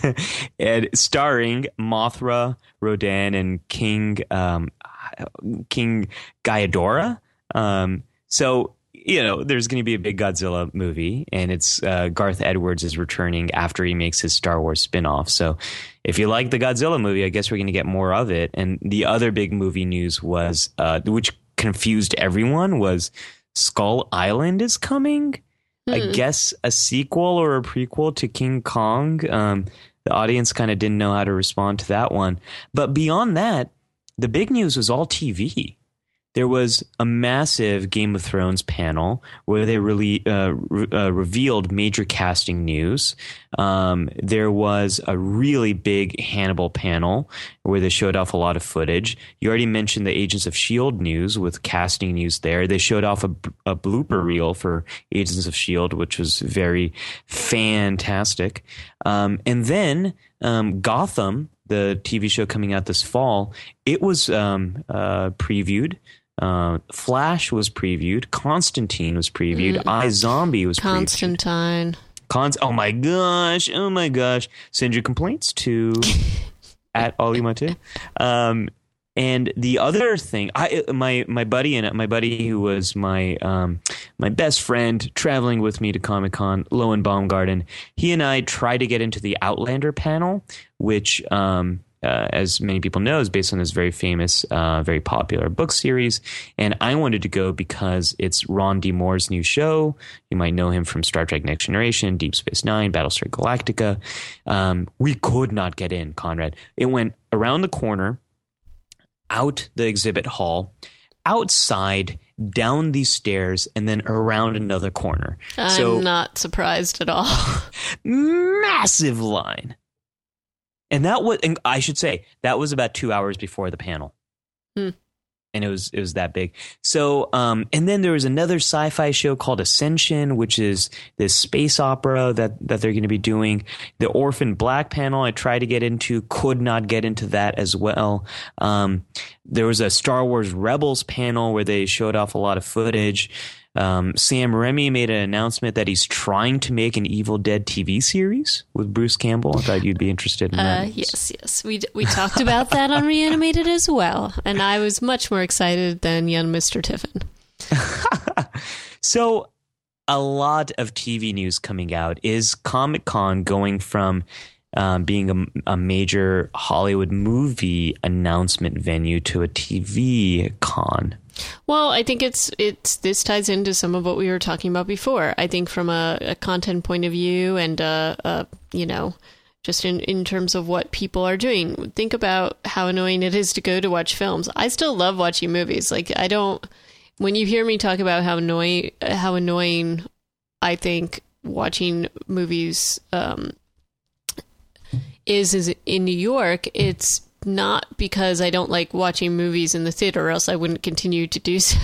and starring Mothra, Rodan, and King um, King Ghidorah. Um, so you know, there's going to be a big Godzilla movie, and it's uh, Gareth Edwards is returning after he makes his Star Wars spinoff. So, if you like the Godzilla movie, I guess we're going to get more of it. And the other big movie news was, uh, which confused everyone, was Skull Island is coming. Hmm. I guess a sequel or a prequel to King Kong. Um, the audience kind of didn't know how to respond to that one. But beyond that, the big news was all TV there was a massive Game of Thrones panel where they really uh, re- uh, revealed major casting news. Um, there was a really big Hannibal panel where they showed off a lot of footage. You already mentioned the Agents of Shield news with casting news there. They showed off a, a blooper reel for Agents of Shield, which was very fantastic. Um, and then um, Gotham the TV show coming out this fall, it was um, uh, previewed. Uh, Flash was previewed. Constantine was previewed. Mm. Zombie was Constantine. previewed. Cons. Oh my gosh! Oh my gosh! Send your complaints to at Ollie Mate. Um, and the other thing, I my my buddy and my buddy who was my um, my best friend traveling with me to Comic Con, Lowen Baumgarten. He and I tried to get into the Outlander panel, which um, uh, as many people know, is based on this very famous, uh, very popular book series. And I wanted to go because it's Ron D. Moore's new show. You might know him from Star Trek Next Generation, Deep Space Nine, Battlestar Galactica. Um, we could not get in, Conrad. It went around the corner, out the exhibit hall, outside, down these stairs, and then around another corner. I'm so, not surprised at all. massive line and that was, and I should say, that was about two hours before the panel. Hmm. And it was it was that big. So, um, and then there was another sci-fi show called Ascension, which is this space opera that that they're going to be doing. The Orphan Black panel, I tried to get into, could not get into that as well. Um, there was a Star Wars Rebels panel where they showed off a lot of footage. Um, Sam Raimi made an announcement that he's trying to make an Evil Dead TV series with Bruce Campbell. I thought you'd be interested in that. Uh, yes, yes. We, we talked about that on Reanimated as well. And I was much more excited than young Mr. Tiffin. so, a lot of TV news coming out. Is Comic Con going from um, being a, a, major Hollywood movie announcement venue to a TV con? Well, I think it's it's this ties into some of what we were talking about before. I think from a, a content point of view and uh, uh, you know just in, in terms of what people are doing. Think about how annoying it is to go to watch films. I still love watching movies. Like I don't when you hear me talk about how annoying how annoying I think watching movies um, is is in New York, it's not because I don't like watching movies in the theater, or else I wouldn't continue to do so,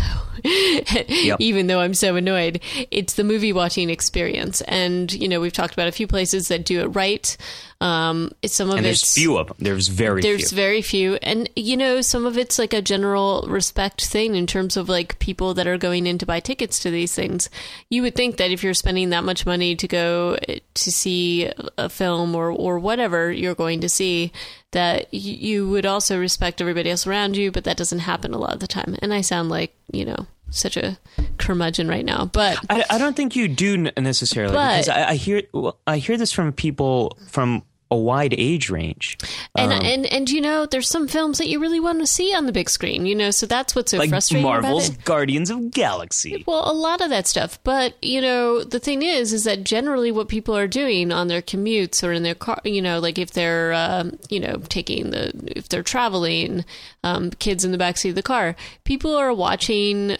yep. even though I'm so annoyed. It's the movie watching experience. And, you know, we've talked about a few places that do it right. Um, it's some of and there's few of them. There's very there's few. very few, and you know some of it's like a general respect thing in terms of like people that are going in to buy tickets to these things. You would think that if you're spending that much money to go to see a film or or whatever you're going to see, that you would also respect everybody else around you. But that doesn't happen a lot of the time. And I sound like you know such a curmudgeon right now, but I, I don't think you do necessarily but, because I, I hear well, I hear this from people from a wide age range. And um, and and you know, there's some films that you really want to see on the big screen. You know, so that's what's so like frustrating. Marvel's about it. Guardians of Galaxy. Well, a lot of that stuff. But you know, the thing is, is that generally what people are doing on their commutes or in their car, you know, like if they're, um, you know, taking the if they're traveling, um, kids in the backseat of the car, people are watching.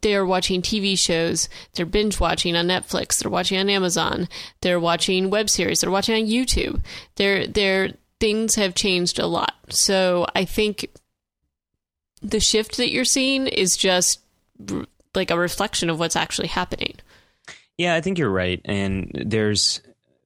They're watching TV shows, they're binge watching on Netflix, they're watching on Amazon, they're watching web series, they're watching on YouTube. They're, they're, things have changed a lot. So I think the shift that you're seeing is just like a reflection of what's actually happening. Yeah, I think you're right. And there's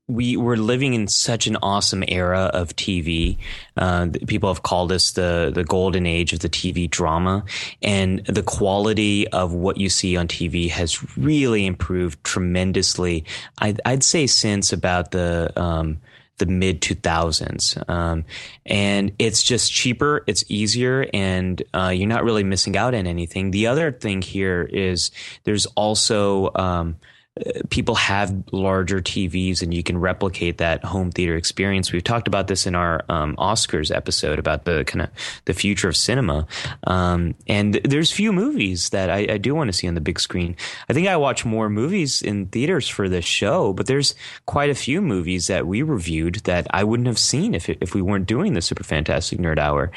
we we're living in such an awesome era of TV. Uh, people have called us the the golden age of the TV drama, and the quality of what you see on TV has really improved tremendously. I'd, I'd say since about the um, the mid 2000s. Um, and it's just cheaper, it's easier, and uh, you're not really missing out on anything. The other thing here is there's also um, people have larger TVs and you can replicate that home theater experience. We've talked about this in our um, Oscars episode about the kind of the future of cinema. Um, and there's few movies that I, I do want to see on the big screen. I think I watch more movies in theaters for this show, but there's quite a few movies that we reviewed that I wouldn't have seen if if we weren't doing the Super Fantastic Nerd Hour.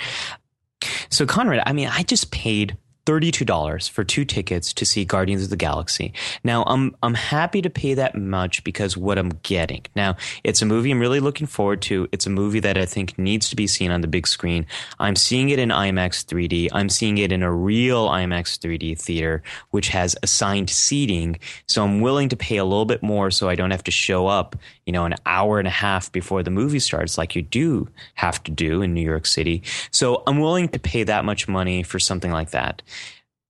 So Conrad, I mean, I just paid $32 for two tickets to see Guardians of the Galaxy. Now, I'm I'm happy to pay that much because what I'm getting. Now, it's a movie I'm really looking forward to. It's a movie that I think needs to be seen on the big screen. I'm seeing it in IMAX 3D. I'm seeing it in a real IMAX 3D theater which has assigned seating, so I'm willing to pay a little bit more so I don't have to show up, you know, an hour and a half before the movie starts like you do have to do in New York City. So, I'm willing to pay that much money for something like that.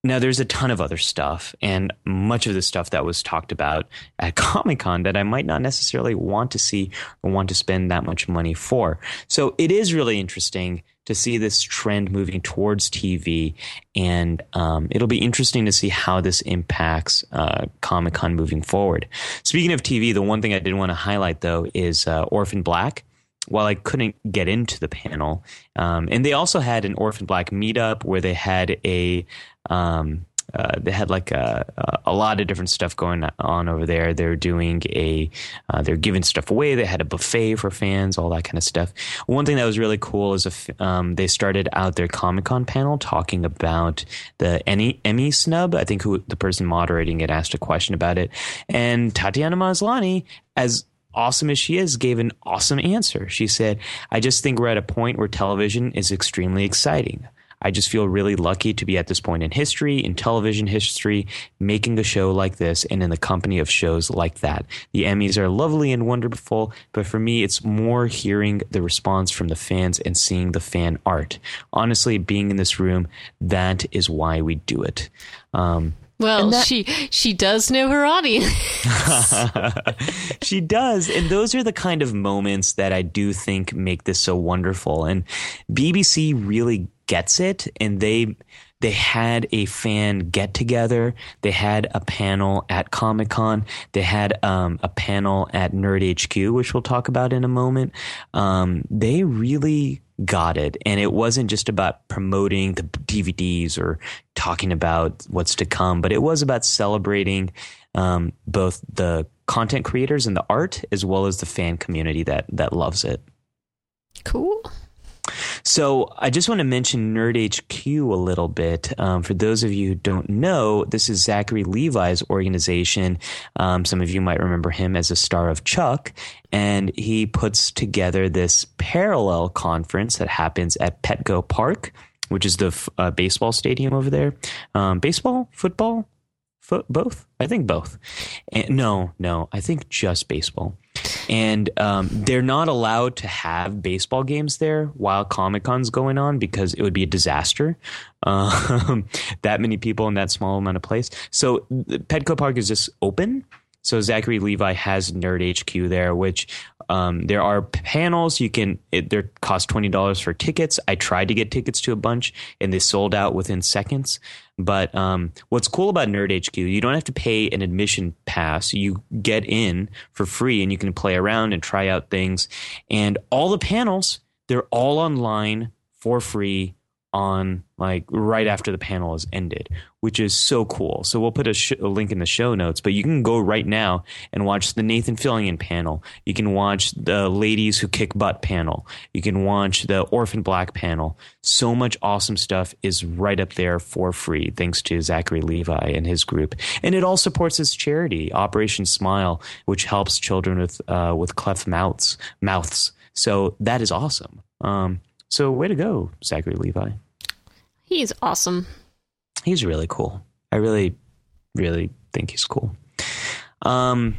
Now, there's a ton of other stuff, and much of the stuff that was talked about at Comic Con that I might not necessarily want to see or want to spend that much money for. So it is really interesting to see this trend moving towards TV, and um, it'll be interesting to see how this impacts uh, Comic Con moving forward. Speaking of TV, the one thing I did want to highlight though is uh, Orphan Black while I couldn't get into the panel, um, and they also had an Orphan Black meetup where they had a um, uh, they had like a, a lot of different stuff going on over there. They're doing a, uh, they're giving stuff away. They had a buffet for fans, all that kind of stuff. One thing that was really cool is if um, they started out their Comic Con panel talking about the Emmy, snub. I think who the person moderating it asked a question about it, and Tatiana Maslany, as awesome as she is, gave an awesome answer. She said, "I just think we're at a point where television is extremely exciting." I just feel really lucky to be at this point in history, in television history, making a show like this and in the company of shows like that. The Emmys are lovely and wonderful, but for me, it's more hearing the response from the fans and seeing the fan art. Honestly, being in this room, that is why we do it. Um, well, that, she she does know her audience. she does, and those are the kind of moments that I do think make this so wonderful. And BBC really gets it and they they had a fan get together. They had a panel at Comic Con. They had um, a panel at Nerd HQ, which we'll talk about in a moment. Um, they really got it. And it wasn't just about promoting the DVDs or talking about what's to come, but it was about celebrating um, both the content creators and the art as well as the fan community that that loves it. Cool. So I just want to mention Nerd HQ a little bit. Um, for those of you who don't know, this is Zachary Levi's organization. Um, some of you might remember him as a star of Chuck, and he puts together this parallel conference that happens at Petco Park, which is the uh, baseball stadium over there. Um, baseball, football, Fo- both? I think both. And, no, no, I think just baseball. And um, they're not allowed to have baseball games there while Comic Con's going on because it would be a disaster. Um, that many people in that small amount of place. So Petco Park is just open. So Zachary Levi has Nerd HQ there, which um, there are panels. You can it they cost twenty dollars for tickets. I tried to get tickets to a bunch, and they sold out within seconds. But um, what's cool about Nerd HQ, you don't have to pay an admission pass. You get in for free, and you can play around and try out things. And all the panels, they're all online for free on like right after the panel has ended, which is so cool. So we'll put a, sh- a, link in the show notes, but you can go right now and watch the Nathan Fillion panel. You can watch the Ladies Who Kick Butt panel. You can watch the Orphan Black panel. So much awesome stuff is right up there for free, thanks to Zachary Levi and his group. And it all supports his charity, Operation Smile, which helps children with uh, with cleft mouths. Mouths. So that is awesome. Um, so, way to go, Zachary Levi. He's awesome. He's really cool. I really, really think he's cool. Um,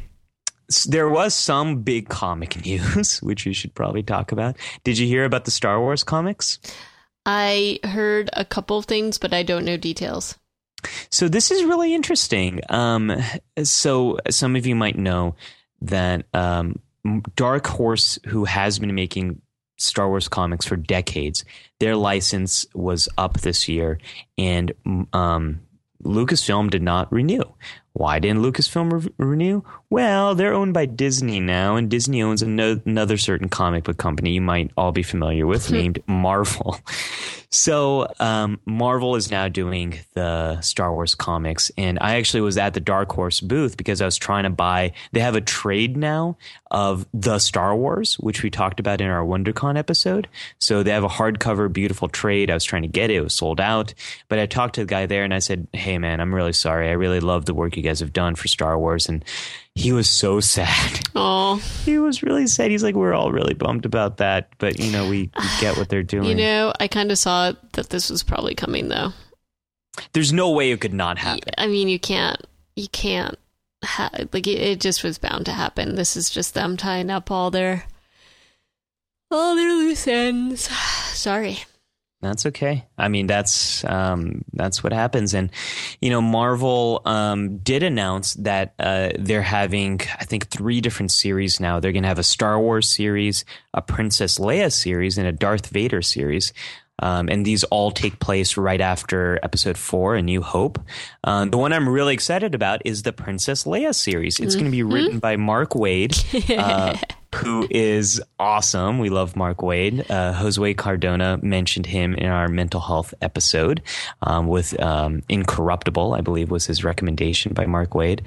there was some big comic news, which we should probably talk about. Did you hear about the Star Wars comics? I heard a couple of things, but I don't know details. So this is really interesting. Um, so some of you might know that um, Dark Horse, who has been making Star Wars comics for decades, their license was up this year, and um, Lucasfilm did not renew. Why didn't Lucasfilm re- renew? Well, they're owned by Disney now, and Disney owns another certain comic book company you might all be familiar with named Marvel. So um, Marvel is now doing the Star Wars comics, and I actually was at the Dark Horse booth because I was trying to buy. They have a trade now of the Star Wars, which we talked about in our WonderCon episode. So they have a hardcover, beautiful trade. I was trying to get it; it was sold out. But I talked to the guy there, and I said, "Hey, man, I'm really sorry. I really love the work you guys have done for Star Wars, and he was so sad. Oh, he was really sad. He's like, we're all really bummed about that, but you know, we, we get what they're doing. You know, I kind of saw that this was probably coming, though. There's no way it could not happen. I mean, you can't, you can't. Ha- like it, it just was bound to happen. This is just them tying up all their, all their loose ends. Sorry. That's okay. I mean, that's um, that's what happens. And you know, Marvel um, did announce that uh, they're having, I think, three different series now. They're going to have a Star Wars series, a Princess Leia series, and a Darth Vader series. Um, and these all take place right after Episode Four, A New Hope. Um, the one I'm really excited about is the Princess Leia series. It's mm-hmm. going to be written by Mark Waid. Uh, who is awesome. We love Mark Waid. Uh, Josue Cardona mentioned him in our mental health episode um, with um, Incorruptible, I believe was his recommendation by Mark Waid.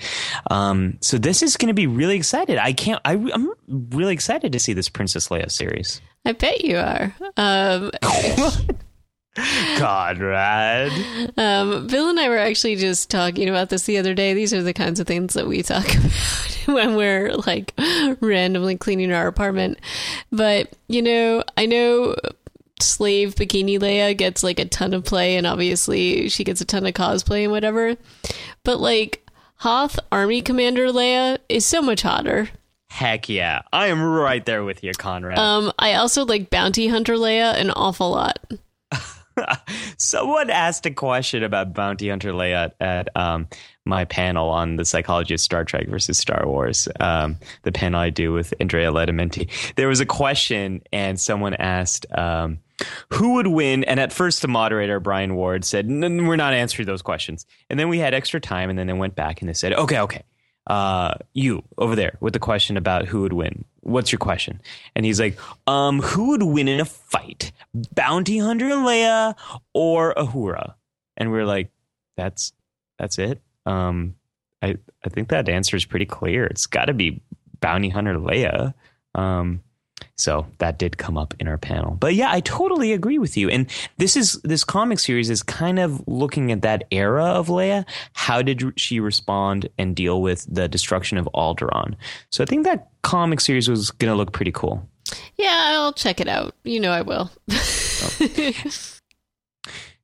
Um, so this is going to be really excited. I can't. I, am really excited to see this Princess Leia series. I bet you are. Conrad. Um, Bill and I were actually just talking about this the other day. These are the kinds of things that we talk about when we're like randomly cleaning our apartment. But, you know, I know slave bikini Leia gets like a ton of play and obviously she gets a ton of cosplay and whatever. But like Hoth Army Commander Leia is so much hotter. Heck yeah. I am right there with you, Conrad. Um, I also like Bounty Hunter Leia an awful lot. Someone asked a question about Bounty Hunter Leia at um, my panel on the psychology of Star Trek versus Star Wars, um, the panel I do with Andrea Letamendi. There was a question, and someone asked, um, who would win? And at first, the moderator, Brian Ward, said, We're not answering those questions. And then we had extra time, and then they went back and they said, Okay, okay uh, you over there with the question about who would win. What's your question? And he's like, um, who would win in a fight? Bounty Hunter Leia or Uhura? And we're like, that's that's it. Um, I I think that answer is pretty clear. It's got to be Bounty Hunter Leia. Um, so that did come up in our panel. But yeah, I totally agree with you. And this is this comic series is kind of looking at that era of Leia. How did she respond and deal with the destruction of Alderaan? So I think that comic series was going to look pretty cool. Yeah, I'll check it out. You know I will. oh.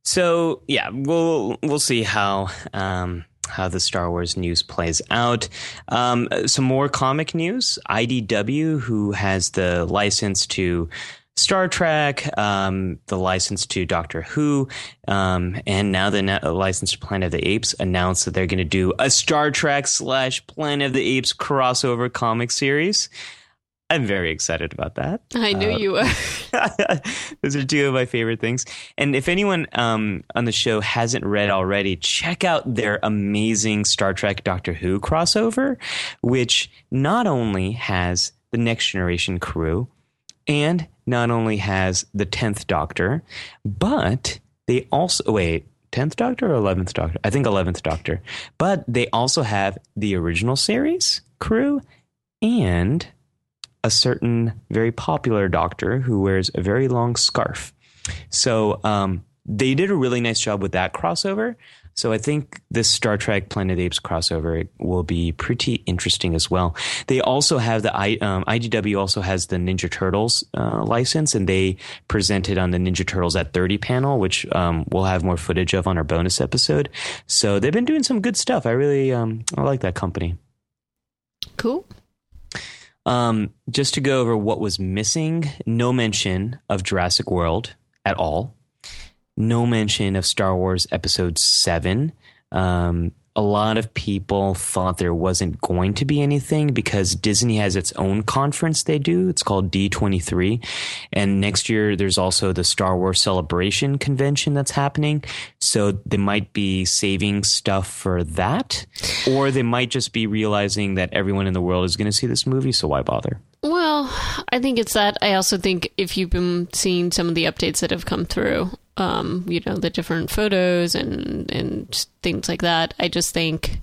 So yeah, we'll we'll see how um, how the Star Wars news plays out. Um, some more comic news. IDW, who has the license to Star Trek, um, the license to Doctor Who, um, and now the license to Planet of the Apes announced that they're going to do a Star Trek slash Planet of the Apes crossover comic series. I'm very excited about that. I knew uh, you were. those are two of my favorite things. And if anyone um, on the show hasn't read already, check out their amazing Star Trek Doctor Who crossover, which not only has the Next Generation crew and not only has the 10th Doctor, but they also, wait, 10th Doctor or 11th Doctor? I think 11th Doctor. But they also have the original series crew and a certain very popular doctor who wears a very long scarf. So um, they did a really nice job with that crossover. So I think this Star Trek Planet Apes crossover will be pretty interesting as well. They also have the um, IDW also has the Ninja Turtles uh, license, and they presented on the Ninja Turtles at 30 panel, which um, we'll have more footage of on our bonus episode. So they've been doing some good stuff. I really um, I like that company. Cool. Um, just to go over what was missing no mention of Jurassic World at all, no mention of Star Wars Episode 7. Um, a lot of people thought there wasn't going to be anything because Disney has its own conference they do. It's called D23. And next year, there's also the Star Wars Celebration convention that's happening. So they might be saving stuff for that, or they might just be realizing that everyone in the world is going to see this movie. So why bother? Well, I think it's that. I also think if you've been seeing some of the updates that have come through, um, you know, the different photos and and things like that, I just think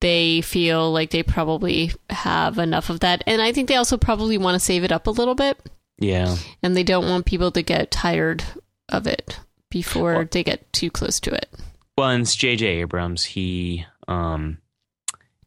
they feel like they probably have enough of that, and I think they also probably want to save it up a little bit. Yeah, and they don't want people to get tired of it before well, they get too close to it. Well, and it's J.J. Abrams. He um,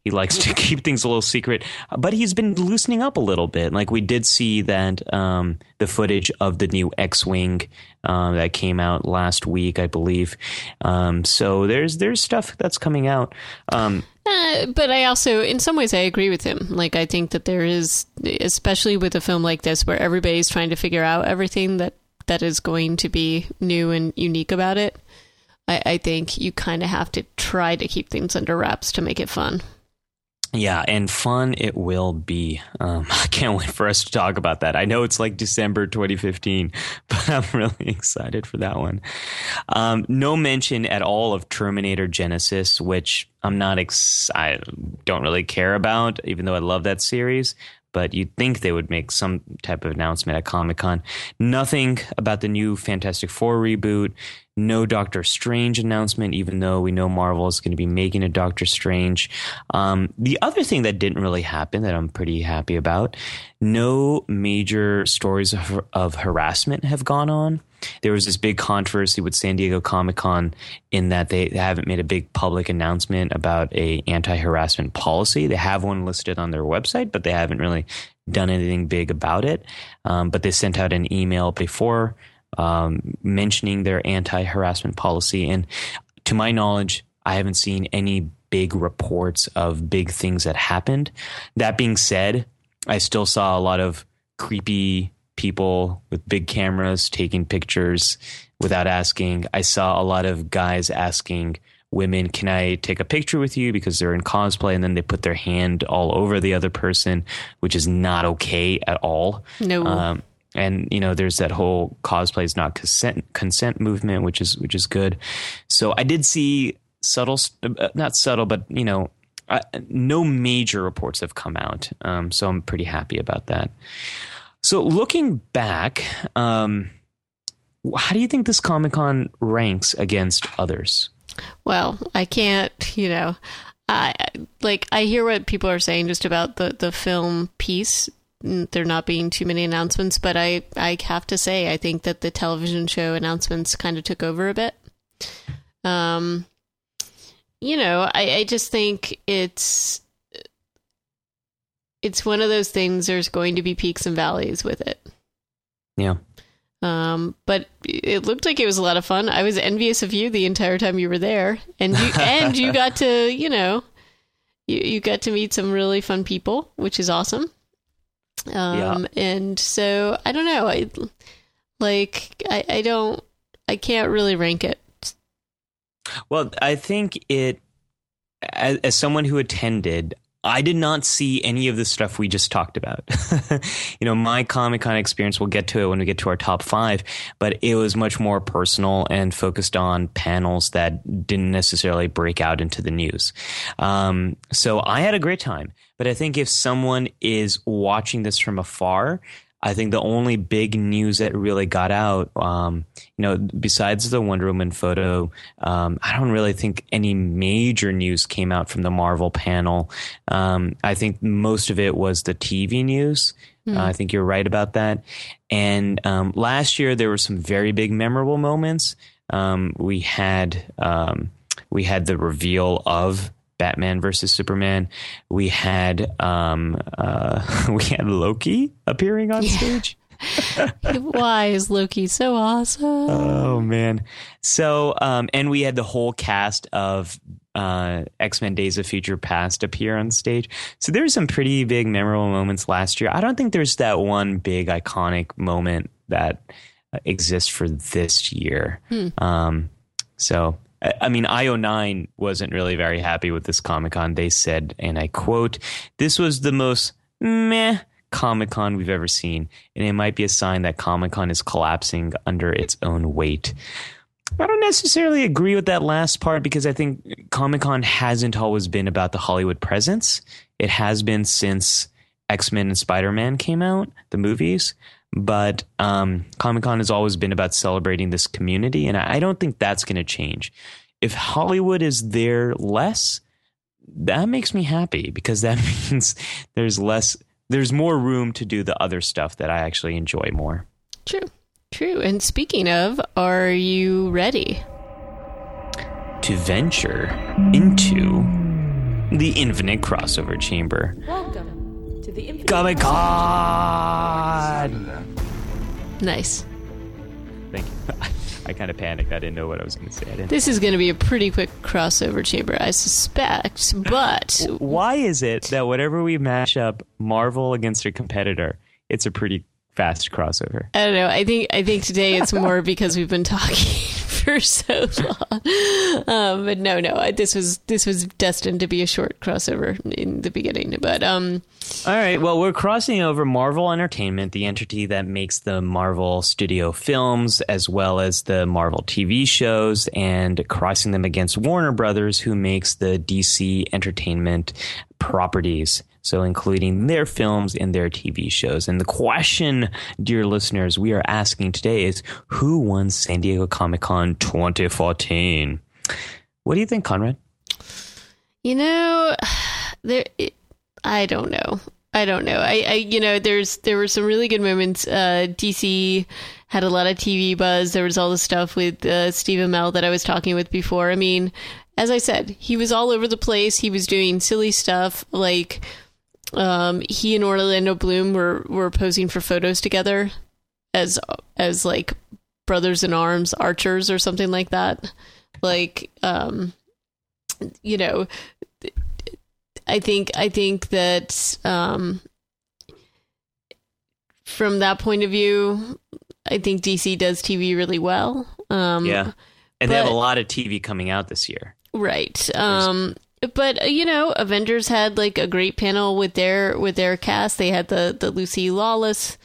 he likes to keep things a little secret, but he's been loosening up a little bit. Like we did see that um, the footage of the new X-wing uh, that came out last week, I believe. Um, so there's there's stuff that's coming out. Um, uh, but I also, in some ways, I agree with him. Like I think that there is, especially with a film like this, where everybody's trying to figure out everything that that is going to be new and unique about it. I, I think you kind of have to try to keep things under wraps to make it fun. Yeah, and fun it will be. Um, I can't wait for us to talk about that. I know it's like December 2015, but I'm really excited for that one. Um, no mention at all of Terminator Genisys, which I'm not. Ex- I don't really care about, even though I love that series but you'd think they would make some type of announcement at Comic Con. Nothing about the new Fantastic Four reboot. No Doctor Strange announcement, even though we know Marvel is going to be making a Doctor Strange. Um, the other thing that didn't really happen that I'm pretty happy about no major stories of, of harassment have gone on there was this big controversy with San Diego Comic Con in that they haven't made a big public announcement about a anti-harassment policy. They have one listed on their website, but they haven't really done anything big about it. Um, but they sent out an email before um, mentioning their anti-harassment policy, and to my knowledge, I haven't seen any big reports of big things that happened. That being said, I still saw a lot of creepy people with big cameras taking pictures without asking. I saw a lot of guys asking women, "Can I take a picture with you?" because they're in cosplay, and then they put their hand all over the other person, which is not okay at all. No. Um, and you know, there's that whole cosplay is not consent consent movement, which is which is good. So I did see subtle, uh, not subtle, but you know, uh, no major reports have come out. Um, so I'm pretty happy about that. So looking back, um, how do you think this Comic Con ranks against others? Well, I can't, you know, I like I hear what people are saying just about the the film piece. There not being too many announcements, but I I have to say I think that the television show announcements kind of took over a bit. Um, you know, I I just think it's it's one of those things there's going to be peaks and valleys with it. Yeah. Um, but it looked like it was a lot of fun. I was envious of you the entire time you were there, and you and you got to, you know, you you got to meet some really fun people, which is awesome. Um, yeah. and so I don't know, I like I I don't I can't really rank it. Well, I think it as, as someone who attended, I did not see any of the stuff we just talked about. you know, my Comic Con experience, we'll get to it when we get to our top five, but it was much more personal and focused on panels that didn't necessarily break out into the news. Um, so I had a great time. But I think if someone is watching this from afar, I think the only big news that really got out, um, you know, besides the Wonder Woman photo, um, I don't really think any major news came out from the Marvel panel. Um, I think most of it was the TV news. Mm. Uh, I think you're right about that. And um, last year there were some very big memorable moments. Um, we had um, we had the reveal of Batman versus Superman. We had um, uh, we had Loki appearing on yeah. stage. Why is Loki so awesome? Oh man! So um, and we had the whole cast of uh, X Men: Days of Future Past appear on stage. So there's some pretty big memorable moments last year. I don't think there's that one big iconic moment that exists for this year. Hmm. Um, so I, mean, IO9 wasn't really very happy with this Comic Con. They said, and I quote, "This was the most meh." Comic Con we've ever seen, and it might be a sign that Comic Con is collapsing under its own weight. I don't necessarily agree with that last part because I think Comic Con hasn't always been about the Hollywood presence. It has been since X Men and Spider Man came out, the movies. But um, Comic Con has always been about celebrating this community, and I don't think that's going to change. If Hollywood is there less, that makes me happy because that means there's less, there's more room to do the other stuff that I actually enjoy more. True. True. And speaking of, are you ready? To venture into the infinite crossover chamber. The Infinite Comic Con! Nice. Thank you. I kind of panicked. I didn't know what I was going to say. I didn't. This is going to be a pretty quick crossover chamber, I suspect. But Why is it that whenever we match up Marvel against a competitor, it's a pretty fast crossover? I don't know. I think I think today it's more because we've been talking for so long. Um, but no, no, I, this was this was destined to be a short crossover in the beginning. But um, All right. Well, we're crossing over Marvel Entertainment, the entity that makes the Marvel Studio films as well as the Marvel TV shows, and crossing them against Warner Brothers, who makes the DC Entertainment properties. So, including their films and their TV shows. And the question, dear listeners, we are asking today is who won San Diego Comic Con 2014? What do you think, Conrad? you know, there. It, I don't know. I don't know. I, I, you know, there's there were some really good moments. Uh, DC had a lot of TV buzz. There was all the stuff with uh, Steve Amell that I was talking with before. I mean, as I said, he was all over the place. He was doing silly stuff like um, he and Orlando Bloom were were posing for photos together as as like brothers in arms archers or something like that. Like, um, you know, I think I think that um, from that point of view, I think DC does TV really well. Um, Yeah. And they have a lot of TV coming out this year. Right. Um but uh, you know, Avengers had like a great panel with their with their cast. They had the the Lucy Lawless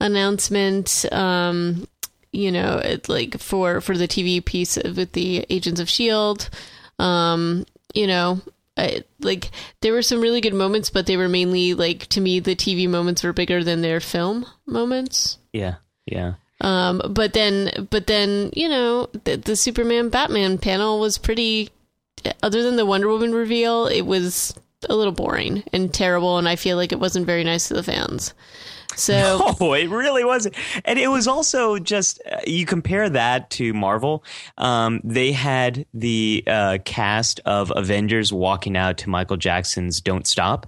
announcement um you know, it, like for for the TV piece with the Agents of Shield. Um, you know, I, like there were some really good moments, but they were mainly like to me the TV moments were bigger than their film moments. Yeah. Yeah. Um, but then, but then, you know, the, the Superman Batman panel was pretty. Other than the Wonder Woman reveal, it was a little boring and terrible, and I feel like it wasn't very nice to the fans. So Oh, it really wasn't. And it was also just, uh, you compare that to Marvel. Um, they had the uh, cast of Avengers walking out to Michael Jackson's Don't Stop.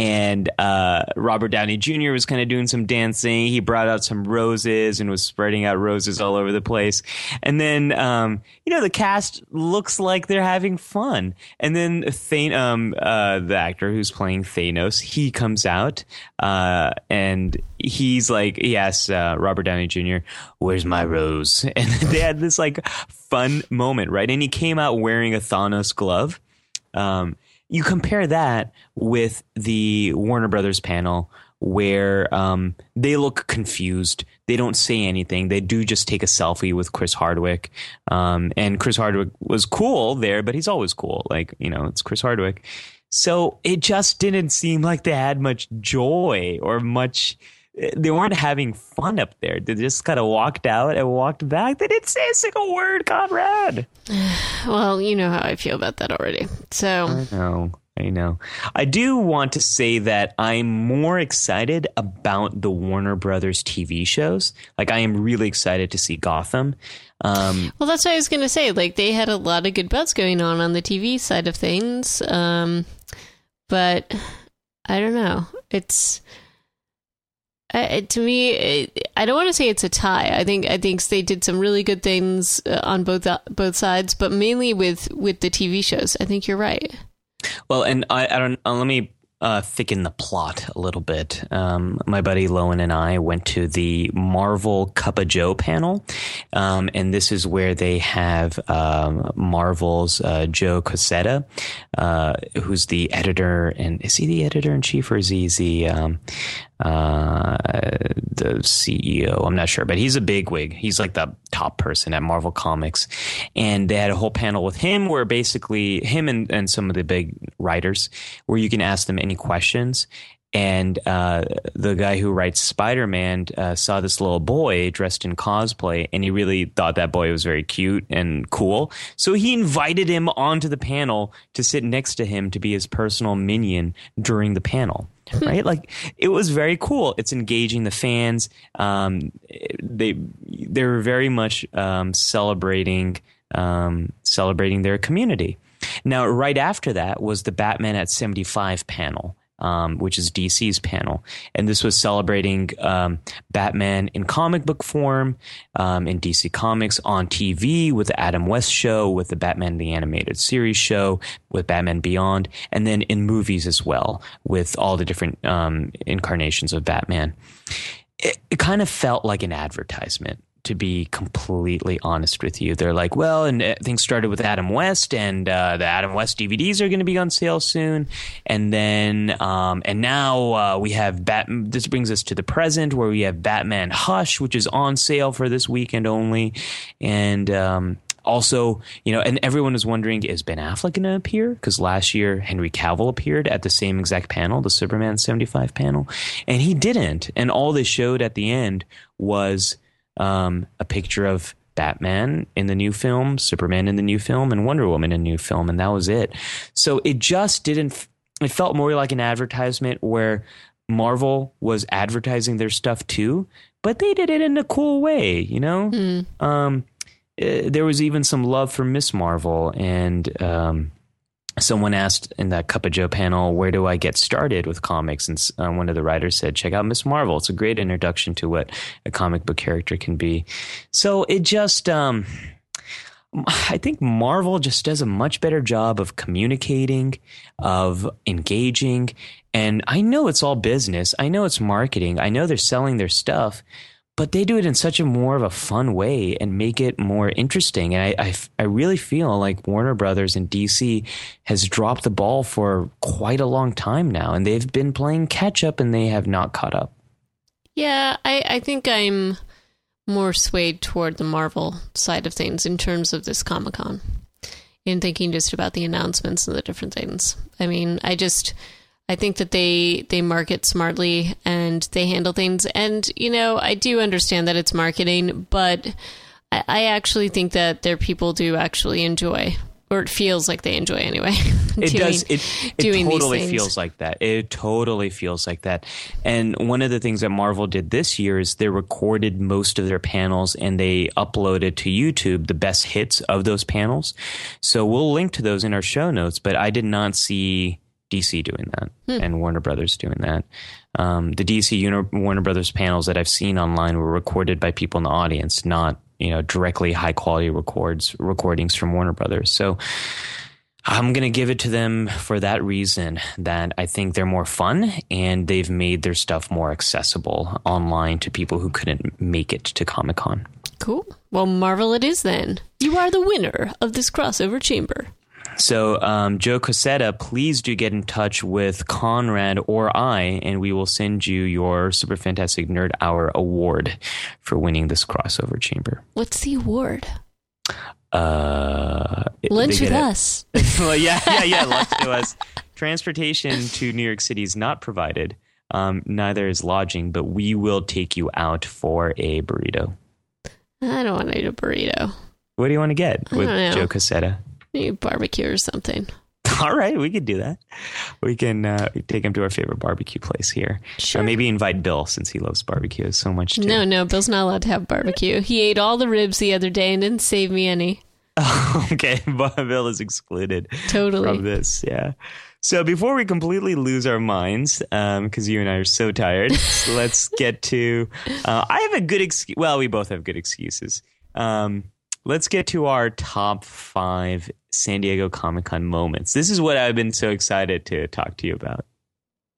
And uh, Robert Downey Jr. was kind of doing some dancing. He brought out some roses and was spreading out roses all over the place. And then, um, you know, the cast looks like they're having fun. And then Than- um, uh, the actor who's playing Thanos, he comes out uh, and he's like, he asks uh, Robert Downey Jr., "Where's my rose?" And they had this like fun moment, right? And he came out wearing a Thanos glove. Um, you compare that with the Warner Brothers panel where um, they look confused. They don't say anything. They do just take a selfie with Chris Hardwick. Um, and Chris Hardwick was cool there, but he's always cool. Like, you know, it's Chris Hardwick. So it just didn't seem like they had much joy or much. They weren't having fun up there. They just kind of walked out and walked back. They didn't say a single word, Conrad. well, you know how I feel about that already. So I know. I know. I do want to say that I'm more excited about the Warner Brothers TV shows. Like, I am really excited to see Gotham. Um, Well, that's what I was going to say. Like, they had a lot of good buzz going on on the TV side of things. Um, but I don't know. It's. It- to me, I don't want to say it's a tie. I think I think they did some really good things uh, on both both sides, but mainly with with the TV shows. I think you're right. well, and I, I don't. Uh, let me uh, thicken the plot a little bit. Um, my buddy Lowen and I went to the Marvel Cup of Joe panel, um, and this is where they have um, Marvel's uh, Joe Quesada, uh, who's the editor, and is he the editor in chief or is he the um, uh, the CEO. I'm not sure, but he's a bigwig. He's like the top person at Marvel Comics. And they had a whole panel with him where basically him and, and some of the big writers where you can ask them any questions. And uh, the guy who writes Spider Man uh, saw this little boy dressed in cosplay, and he really thought that boy was very cute and cool. So he invited him onto the panel to sit next to him to be his personal minion during the panel. right? Like it was very cool. It's engaging the fans. Um, they they were very much um, celebrating um, celebrating their community. Now, right after that was the Batman at seventy five panel um, which is DC's panel. And this was celebrating um, Batman in comic book form um, in DC Comics on TV with the Adam West show, with the Batman the Animated Series show, with Batman Beyond, and then in movies as well with all the different um, incarnations of Batman. It, it kind of felt like an advertisement to be completely honest with you. They're like, well, and uh, things started with Adam West, and uh, the Adam West DVDs are going to be on sale soon, and then um, and now uh, we have Bat. This brings us to the present, where we have Batman Hush, which is on sale for this weekend only, and. Um, also, you know, and everyone was wondering, is Ben Affleck going to appear? Because last year Henry Cavill appeared at the same exact panel, the Superman 75 panel, and he didn't. And all they showed at the end was um, a picture of Batman in the new film, Superman in the new film, and Wonder Woman in the new film, and that was it. So it just didn't. It felt more like an advertisement where Marvel was advertising their stuff too, but they did it in a cool way, you know. Mm. Um, uh, there was even some love for Miss Marvel, and um, someone asked in that Cup of Joe panel, where do I get started with comics? And uh, one of the writers said, check out Miss Marvel. It's a great introduction to what a comic book character can be. So it just, um, I think Marvel just does a much better job of communicating, of engaging. And I know it's all business. I know it's marketing. I know they're selling their stuff, but they do it in such a more of a fun way and make it more interesting. And I, I, I, really feel like Warner Brothers and DC has dropped the ball for quite a long time now, and they've been playing catch up and they have not caught up. Yeah, I, I think I'm more swayed toward the Marvel side of things in terms of this Comic Con, in thinking just about the announcements and the different things. I mean, I just I think that they they market smartly and they handle things. And you know, I do understand that it's marketing, but I, I actually think that their people do actually enjoy or it feels like they enjoy anyway. it doing, does. It, it totally feels like that. It totally feels like that. And one of the things that Marvel did this year is they recorded most of their panels and they uploaded to YouTube the best hits of those panels. So we'll link to those in our show notes. But I did not see DC doing that hmm. and Warner Brothers doing that. Um, the DC Uni- Warner Brothers panels that I've seen online were recorded by people in the audience, not you know directly high quality records recordings from Warner Brothers. So I'm going to give it to them for that reason that I think they're more fun and they've made their stuff more accessible online to people who couldn't make it to Comic Con. Cool. Well, Marvel it is then. You are the winner of this crossover chamber. So, um, Joe Quesada, please do get in touch with Conrad or I, and we will send you your Super Fantastic Nerd Hour award for winning this crossover chamber. What's the award? Uh, lunch with us. well, yeah, yeah, yeah. Lunch to us. Transportation to New York City is not provided. Um, neither is lodging, but we will take you out for a burrito. I don't want to eat a burrito. What do you want to get with Joe Quesada? Maybe barbecue or something. All right, we could do that. We can uh, take him to our favorite barbecue place here. Sure. Or maybe invite Bill since he loves barbecue so much too. No, no, Bill's not allowed to have barbecue. He ate all the ribs the other day and didn't save me any. okay, Bill is excluded totally from this. Yeah. So before we completely lose our minds, because um, you and I are so tired, so let's get to. Uh, I have a good excuse. Well, we both have good excuses. Um, let's get to our top five San Diego Comic Con moments. This is what I've been so excited to talk to you about.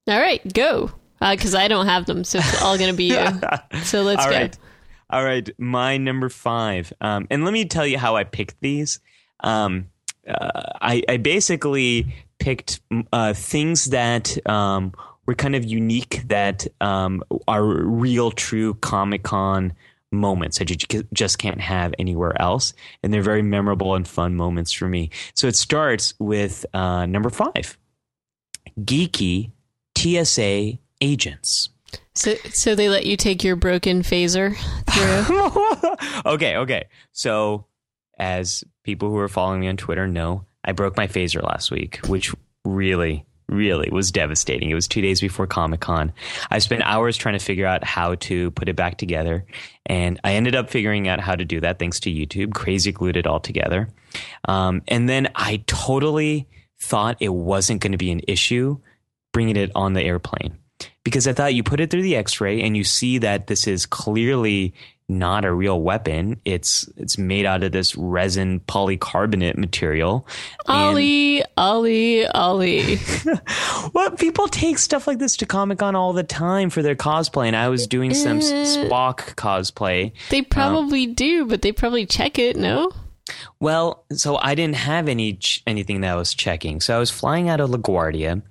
All right, go. Because I don't have them, so it's all going to be you. So let's All go. right. All right. My number five. Um, and let me tell you how I picked these. Um, uh, I, I basically picked uh, things that um, were kind of unique that um, are real, true Comic Con moments that you just can't have anywhere else. And they're very memorable and fun moments for me. So it starts with uh, number five geeky TSA agents. So, so they let you take your broken phaser through. okay, okay. So, as people who are following me on Twitter know, I broke my phaser last week, which really, really was devastating. It was two days before Comic Con. I spent hours trying to figure out how to put it back together, and I ended up figuring out how to do that thanks to YouTube. Crazy glued it all together. Um, and then I totally thought it wasn't going to be an issue bringing it on the airplane because I thought you put it through the X-ray and you see that this is clearly not a real weapon. It's it's made out of this resin polycarbonate material. And- Ollie, Ollie, Ollie. well, people take stuff like this to Comic Con all the time for their cosplay, and I was doing some Eh. Spock cosplay. They probably do, but they probably check it, no? Well, so I didn't have any ch- anything that I was checking. So I was flying out of LaGuardia,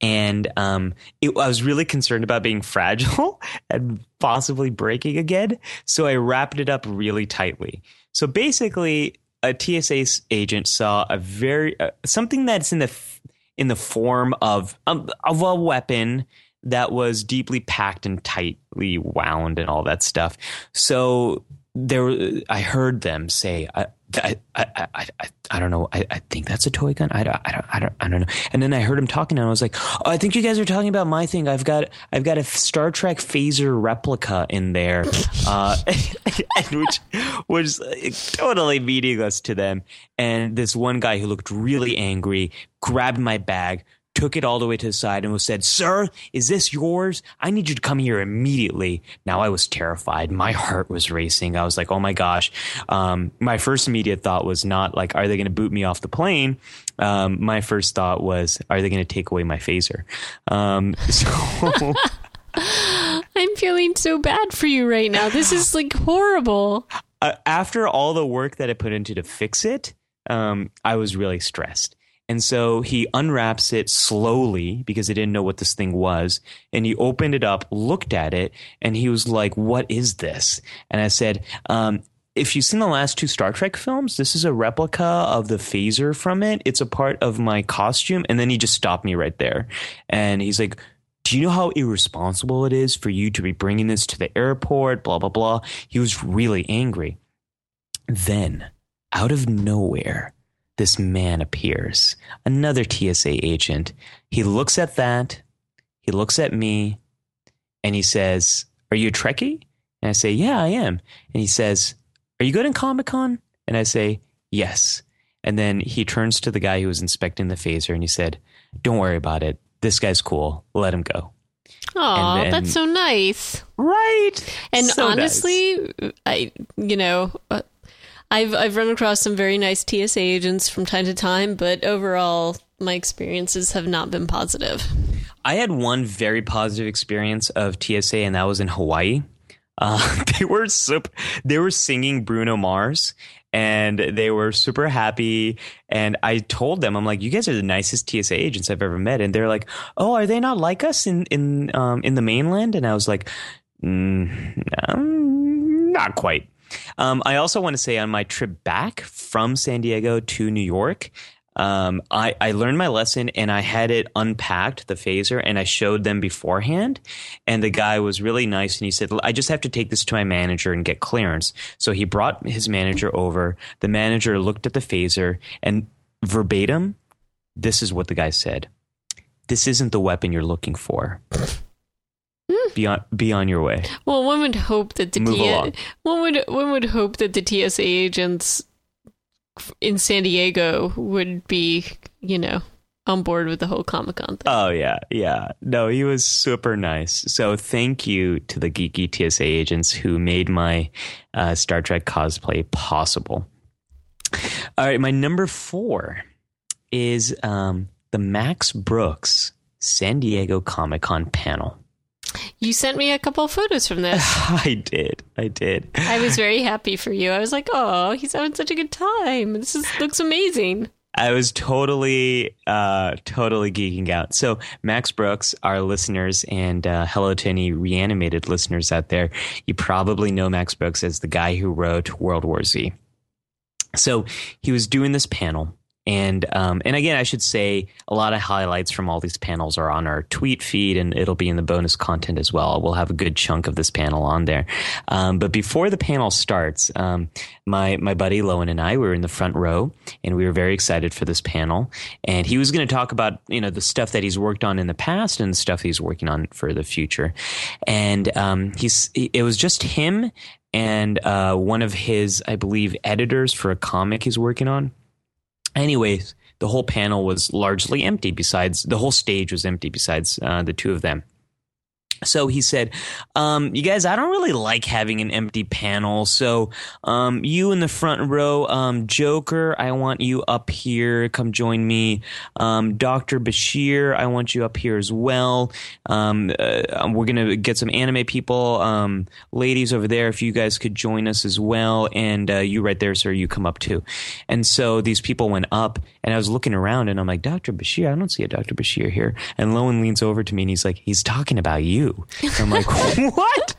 and um, it, I was really concerned about being fragile and possibly breaking again. So I wrapped it up really tightly. So basically, a TSA agent saw a very uh, something that's in the f- in the form of um, of a weapon that was deeply packed and tightly wound and all that stuff. So there, I heard them say, I, I, I, I, I, don't know. I, I think that's a toy gun. I don't, I don't, I don't, I don't know. And then I heard him talking, and I was like, oh, I think you guys are talking about my thing. I've got, I've got a Star Trek phaser replica in there, uh, and which was totally meaningless to them. And this one guy who looked really angry grabbed my bag, took it all the way to the side and was said, Sir, is this yours? I need you to come here immediately. Now I was terrified. My heart was racing. I was like, oh my gosh. Um, my first immediate thought was not like, are they going to boot me off the plane? Um, my first thought was, are they going to take away my phaser? Um, so I'm feeling so bad for you right now. This is like horrible. uh, after all the work that I put into to fix it, um, I was really stressed. And so he unwraps it slowly because he didn't know what this thing was. And he opened it up, looked at it, and he was like, What is this? And I said, um, if you've seen the last two Star Trek films, this is a replica of the phaser from it. It's a part of my costume. And then he just stopped me right there. And he's like, do you know how irresponsible it is for you to be bringing this to the airport? Blah, blah, blah. He was really angry. Then, out of nowhere, this man appears, another TSA agent. He looks at that, he looks at me, and he says, Are you a Trekkie? And I say, Yeah, I am. And he says, Are you good in Comic Con? And I say, Yes. And then he turns to the guy who was inspecting the phaser and he said, Don't worry about it. This guy's cool. Let him go. Oh, that's so nice. Right. And So nice. honestly, I you know, uh, I've I've run across some very nice TSA agents from time to time, but overall my experiences have not been positive. I had one very positive experience of TSA, and that was in Hawaii. Uh, they were super, they were singing Bruno Mars, and they were super happy. And I told them, I'm like, you guys are the nicest TSA agents I've ever met. And they're like, oh, are they not like us in in um, in the mainland? And I was like, mm, um, not quite. Um, I also want to say on my trip back from San Diego to New York, um, I, I learned my lesson and I had it unpacked, the phaser, and I showed them beforehand. And the guy was really nice and he said, I just have to take this to my manager and get clearance. So he brought his manager over. The manager looked at the phaser and verbatim, this is what the guy said. This isn't the weapon you're looking for. Be on, be on your way. Well, one would hope that the Move T- along. one would one would hope that the TSA agents in San Diego would be, you know, on board with the whole Comic Con thing. Oh yeah, yeah. No, he was super nice. So thank you to the geeky TSA agents who made my uh, Star Trek cosplay possible. All right, my number four is um, the Max Brooks San Diego Comic Con panel. You sent me a couple of photos from this. I did. I did. I was very happy for you. I was like, oh, he's having such a good time. This is, looks amazing. I was totally, uh, totally geeking out. So, Max Brooks, our listeners, and uh, hello to any reanimated listeners out there, you probably know Max Brooks as the guy who wrote World War Z. So, he was doing this panel and um, and again, I should say a lot of highlights from all these panels are on our tweet feed, and it'll be in the bonus content as well. We'll have a good chunk of this panel on there. Um, but before the panel starts, um, my my buddy Lowen and I were in the front row, and we were very excited for this panel. And he was going to talk about you know the stuff that he's worked on in the past and the stuff he's working on for the future. And um, he's it was just him and uh, one of his, I believe, editors for a comic he's working on anyways, the whole panel was largely empty. Besides, the whole stage was empty. Besides uh, the two of them. So he said, um, "You guys, I don't really like having an empty panel. So um, you in the front row, um, Joker, I want you up here. Come join me. Um, Doctor Bashir, I want you up here as well. Um, uh, we're gonna get some anime people, um, ladies over there. If you guys could join us as well, and uh, you right there, sir, you come up too. And so these people went up, and I was looking around, and I'm like, Doctor Bashir, I don't see a Doctor Bashir here. And Lowen leans over to me, and he's like, he's talking about you. I'm like, what?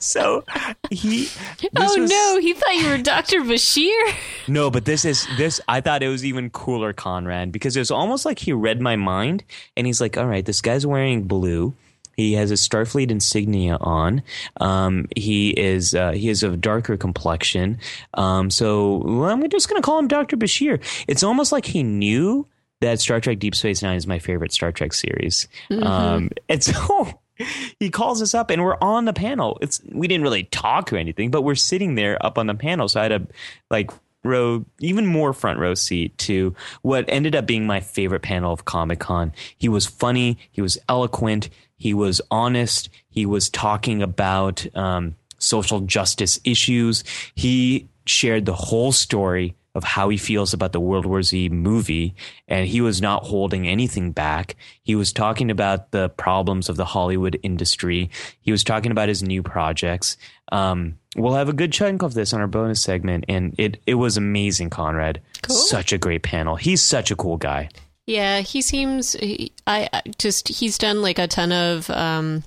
so he. Oh was- no, he thought you were Dr. Bashir. No, but this is this. I thought it was even cooler, Conrad, because it was almost like he read my mind, and he's like, "All right, this guy's wearing blue." He has a Starfleet insignia on. Um, he is uh, he is of darker complexion. Um, so well, I'm just going to call him Doctor Bashir. It's almost like he knew that Star Trek Deep Space Nine is my favorite Star Trek series. Um, and so he calls us up and we're on the panel. It's we didn't really talk or anything, but we're sitting there up on the panel. So I had a like row, even more front row seat to what ended up being my favorite panel of Comic Con. He was funny. He was eloquent. He was honest. He was talking about um, social justice issues. He shared the whole story of how he feels about the World War Z movie, and he was not holding anything back. He was talking about the problems of the Hollywood industry. He was talking about his new projects. Um, we'll have a good chunk of this on our bonus segment, and it it was amazing, Conrad. Cool. Such a great panel. He's such a cool guy. Yeah, he seems. He, I I just he's done like a ton of. Um,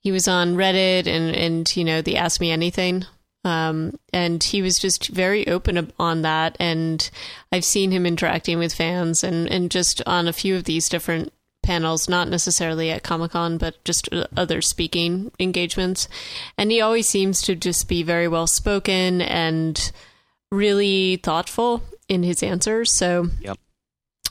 he was on Reddit and and you know the Ask Me Anything. Um, and he was just very open on that, and I've seen him interacting with fans, and, and just on a few of these different panels, not necessarily at Comic Con, but just uh, other speaking engagements. And he always seems to just be very well spoken and really thoughtful in his answers. So Yep.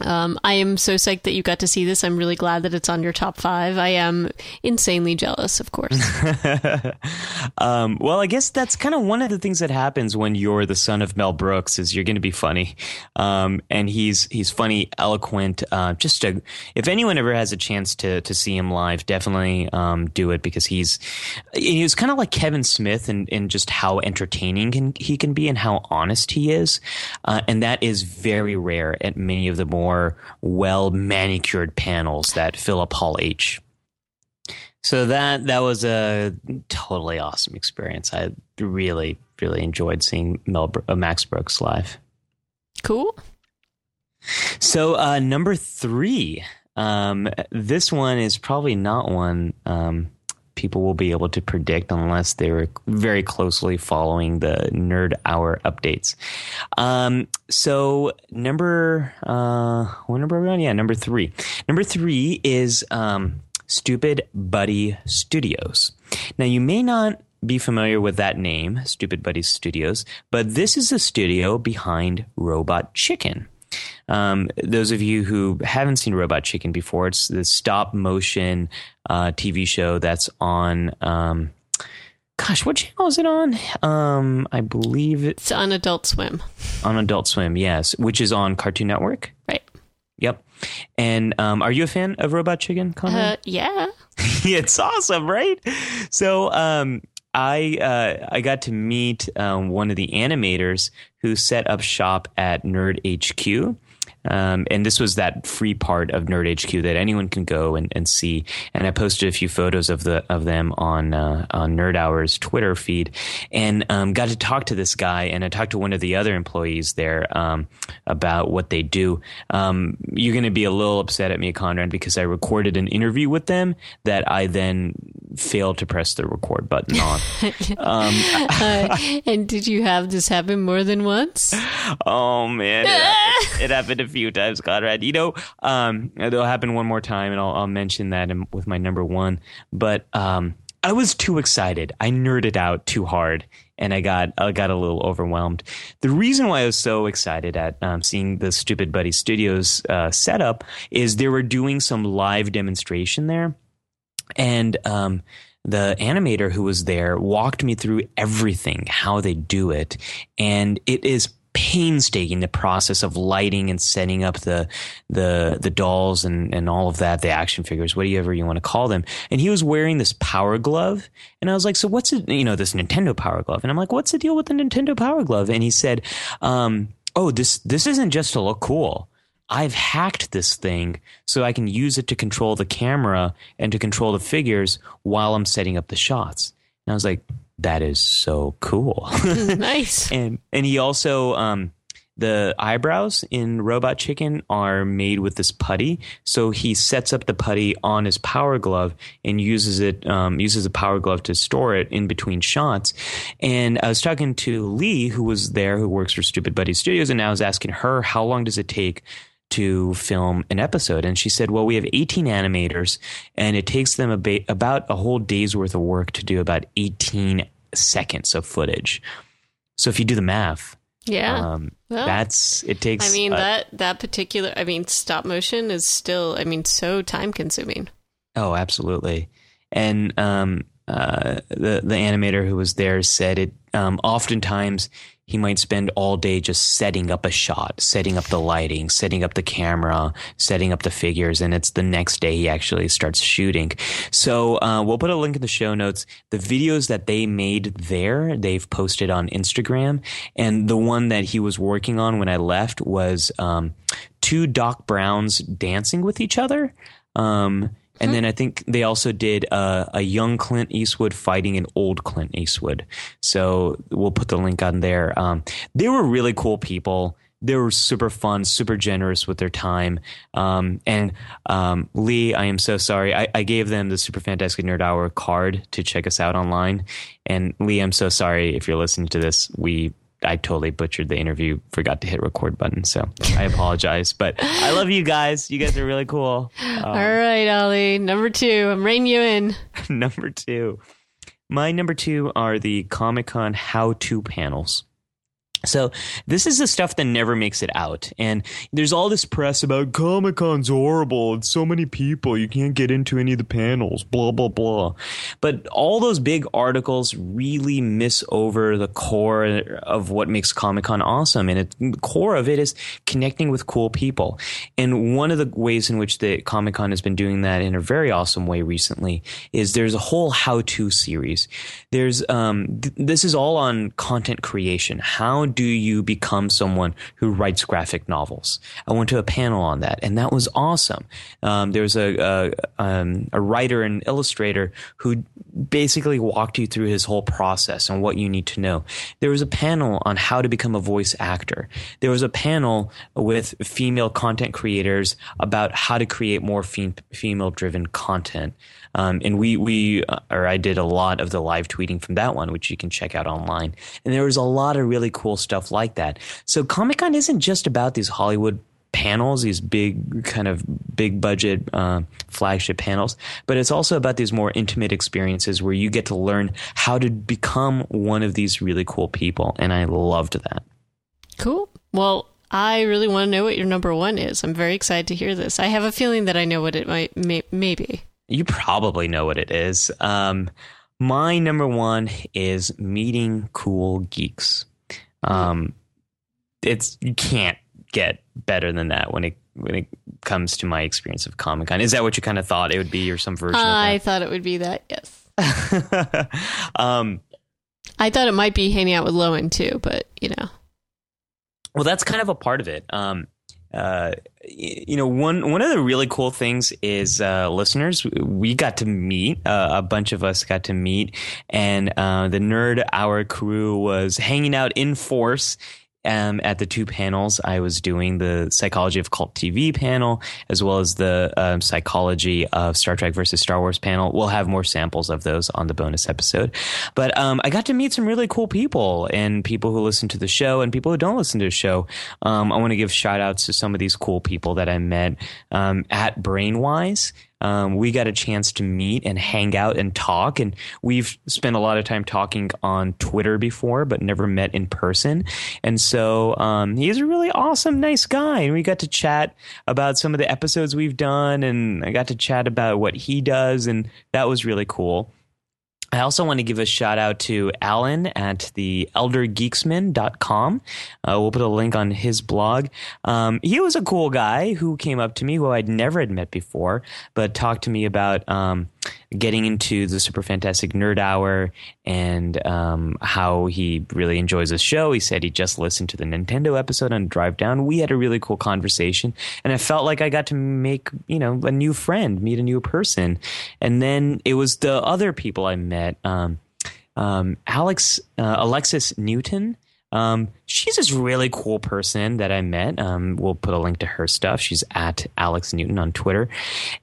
Um, I am so psyched that you got to see this. I'm really glad that it's on your top five. I am insanely jealous, of course. um, well, I guess that's kind of one of the things that happens when you're the son of Mel Brooks is you're going to be funny, um, and he's he's funny, eloquent. Uh, just a, if anyone ever has a chance to to see him live, definitely um, do it because he's he was kind of like Kevin Smith in, in just how entertaining can, he can be and how honest he is, uh, and that is very rare at many of the more well manicured panels that fill up Hall H. So that that was a totally awesome experience. I really really enjoyed seeing Mel uh, Max Brooks live. cool. So uh, number three, um, this one is probably not one um, people will be able to predict unless they were very closely following the Nerd Hour updates. Um, so number uh, what number are we on? Yeah, number three. Number three is um, Stoopid Buddy Stoodios. Now you may not be familiar with that name, Stoopid Buddy Stoodios, but this is the studio behind Robot Chicken. Um, those of you who haven't seen Robot Chicken before, it's the stop motion uh, TV show that's on. Um, gosh, what channel is it on? Um, I believe it's It's on Adult Swim. on Adult Swim. Yes, which is on Cartoon Network. Right. Yep. And um, are you a fan of Robot Chicken? Conrad? Uh, yeah. it's awesome, right? So um, I uh, I got to meet um, one of the animators who set up shop at Nerd HQ. Um, and this was that free part of Nerd HQ that anyone can go and, and see. And I posted a few photos of the of them on uh, on Nerd Hour's Twitter feed, and um, got to talk to this guy. And I talked to one of the other employees there um, about what they do. Um, you're going to be a little upset at me, Conrad, because I recorded an interview with them that I then failed to press the record button on. um, uh, and did you have this happen more than once? Oh man, it happened, it happened few times, Conrad. You know, um, it'll happen one more time, and I'll, I'll mention that in, with my number one. But um, I was too excited. I nerded out too hard, and I got I got a little overwhelmed. The reason why I was so excited at um, seeing the Stoopid Buddy Stoodios uh, setup is they were doing some live demonstration there, and um, the animator who was there walked me through everything, how they do it, and it is painstaking the process of lighting and setting up the the the dolls and and all of that the action figures whatever you want to call them. And he was wearing this power glove and I was like so what's it you know this Nintendo power glove? And I'm like what's the deal with the Nintendo power glove? And he said um, oh this this isn't just to look cool. I've hacked this thing so I can use it to control the camera and to control the figures while I'm setting up the shots. And I was like that is so cool. nice. and and he also um the eyebrows in Robot Chicken are made with this putty. So he sets up the putty on his power glove and uses it, um, uses the power glove to store it in between shots. And I was talking to Lee, who was there, who works for Stoopid Buddy Stoodios, and I was asking her, how long does it take to film an episode? And she said, well, we have 18 animators and it takes them a ba- about a whole day's worth of work to do about 18 seconds of footage. So if you do the math, Yeah. um, Well, that's it takes. I mean uh, that that particular I mean stop motion is still I mean so time consuming. Oh, absolutely. And um, uh, the the animator who was there said it. Um, oftentimes, he might spend all day just setting up a shot, setting up the lighting, setting up the camera, setting up the figures, and it's the next day he actually starts shooting. So uh, we'll put a link in the show notes. The videos that they made there, they've posted on Instagram, and the one that he was working on when I left was um, two Doc Browns dancing with each other. Um, and then I think they also did uh, a young Clint Eastwood fighting an old Clint Eastwood. So we'll put the link on there. Um, they were really cool people. They were super fun, super generous with their time. Um, and um, Lee, I am so sorry. I, I gave them the Super Fantastic Nerd Hour card to check us out online. And Lee, I'm so sorry if you're listening to this. We I totally butchered the interview, forgot to hit record button. So I apologize. But I love you guys. You guys are really cool. Um, All right, Ollie. Number two. I'm reining you in. number two. My number two are the Comic Con how to panels. So this is the stuff that never makes it out. And there's all this press about Comic Con's horrible. It's so many people. You can't get into any of the panels, blah, blah, blah. But all those big articles really miss over the core of what makes Comic Con awesome. And it, the core of it is connecting with cool people. And one of the ways in which the Comic Con has been doing that in a very awesome way recently is there's a whole how to series. There's, um, th- this is all on content creation. How do you become someone who writes graphic novels? I went to a panel on that, and that was awesome. Um, there was a a, um, a writer and illustrator who basically walked you through his whole process and what you need to know. There was a panel on how to become a voice actor. There was a panel with female content creators about how to create more fem- female driven content. Um, and we, we, uh, or I did a lot of the live tweeting from that one, which you can check out online. And there was a lot of really cool stuff like that. So Comic Con isn't just about these Hollywood panels, these big kind of big budget uh, flagship panels, but it's also about these more intimate experiences where you get to learn how to become one of these really cool people. And I loved that. Cool. Well, I really want to know what your number one is. I'm very excited to hear this. I have a feeling that I know what it might may, maybe. You probably know what it is. Um, my number one is meeting cool geeks. Um, it's you can't get better than that when it when it comes to my experience of Comic Con. Is that what you kind of thought it would be, or some version I thought it would be that. Yes. um, I thought it might be hanging out with Lowen too, but you know. well, that's kind of a part of it. Um, uh, you know, one one of the really cool things is uh, listeners. We got to meet uh, a bunch of us got to meet, and uh, the Nerd Hour crew was hanging out in force um, at the two panels I was doing the psychology of cult TV panel as well as the um, psychology of Star Trek versus Star Wars panel. We'll have more samples of those on the bonus episode. But um, I got to meet some really cool people and people who listen to the show and people who don't listen to the show. Um, I want to give shout outs to some of these cool people that I met um, at Brainwise. Um, we got a chance to meet and hang out and talk. And we've spent a lot of time talking on Twitter before, but never met in person. And so um, he's a really awesome, nice guy. And we got to chat about some of the episodes we've done. And I got to chat about what he does. And that was really cool. I also want to give a shout out to Alan at the eldergeeksman.com. Uh, we'll put a link on his blog. Um, he was a cool guy who came up to me who I'd never had met before, but talked to me about um, getting into the Super Fantastic Nerd Hour and um, how he really enjoys the show. He said he just listened to the Nintendo episode on Drive Down. We had a really cool conversation, and I felt like I got to make you know a new friend, meet a new person, and then it was the other people I met. Um, um, Alex uh, Alexis Newton. She's this really cool person that I met. Um, we'll put a link to her stuff. She's at Alex Newton on Twitter.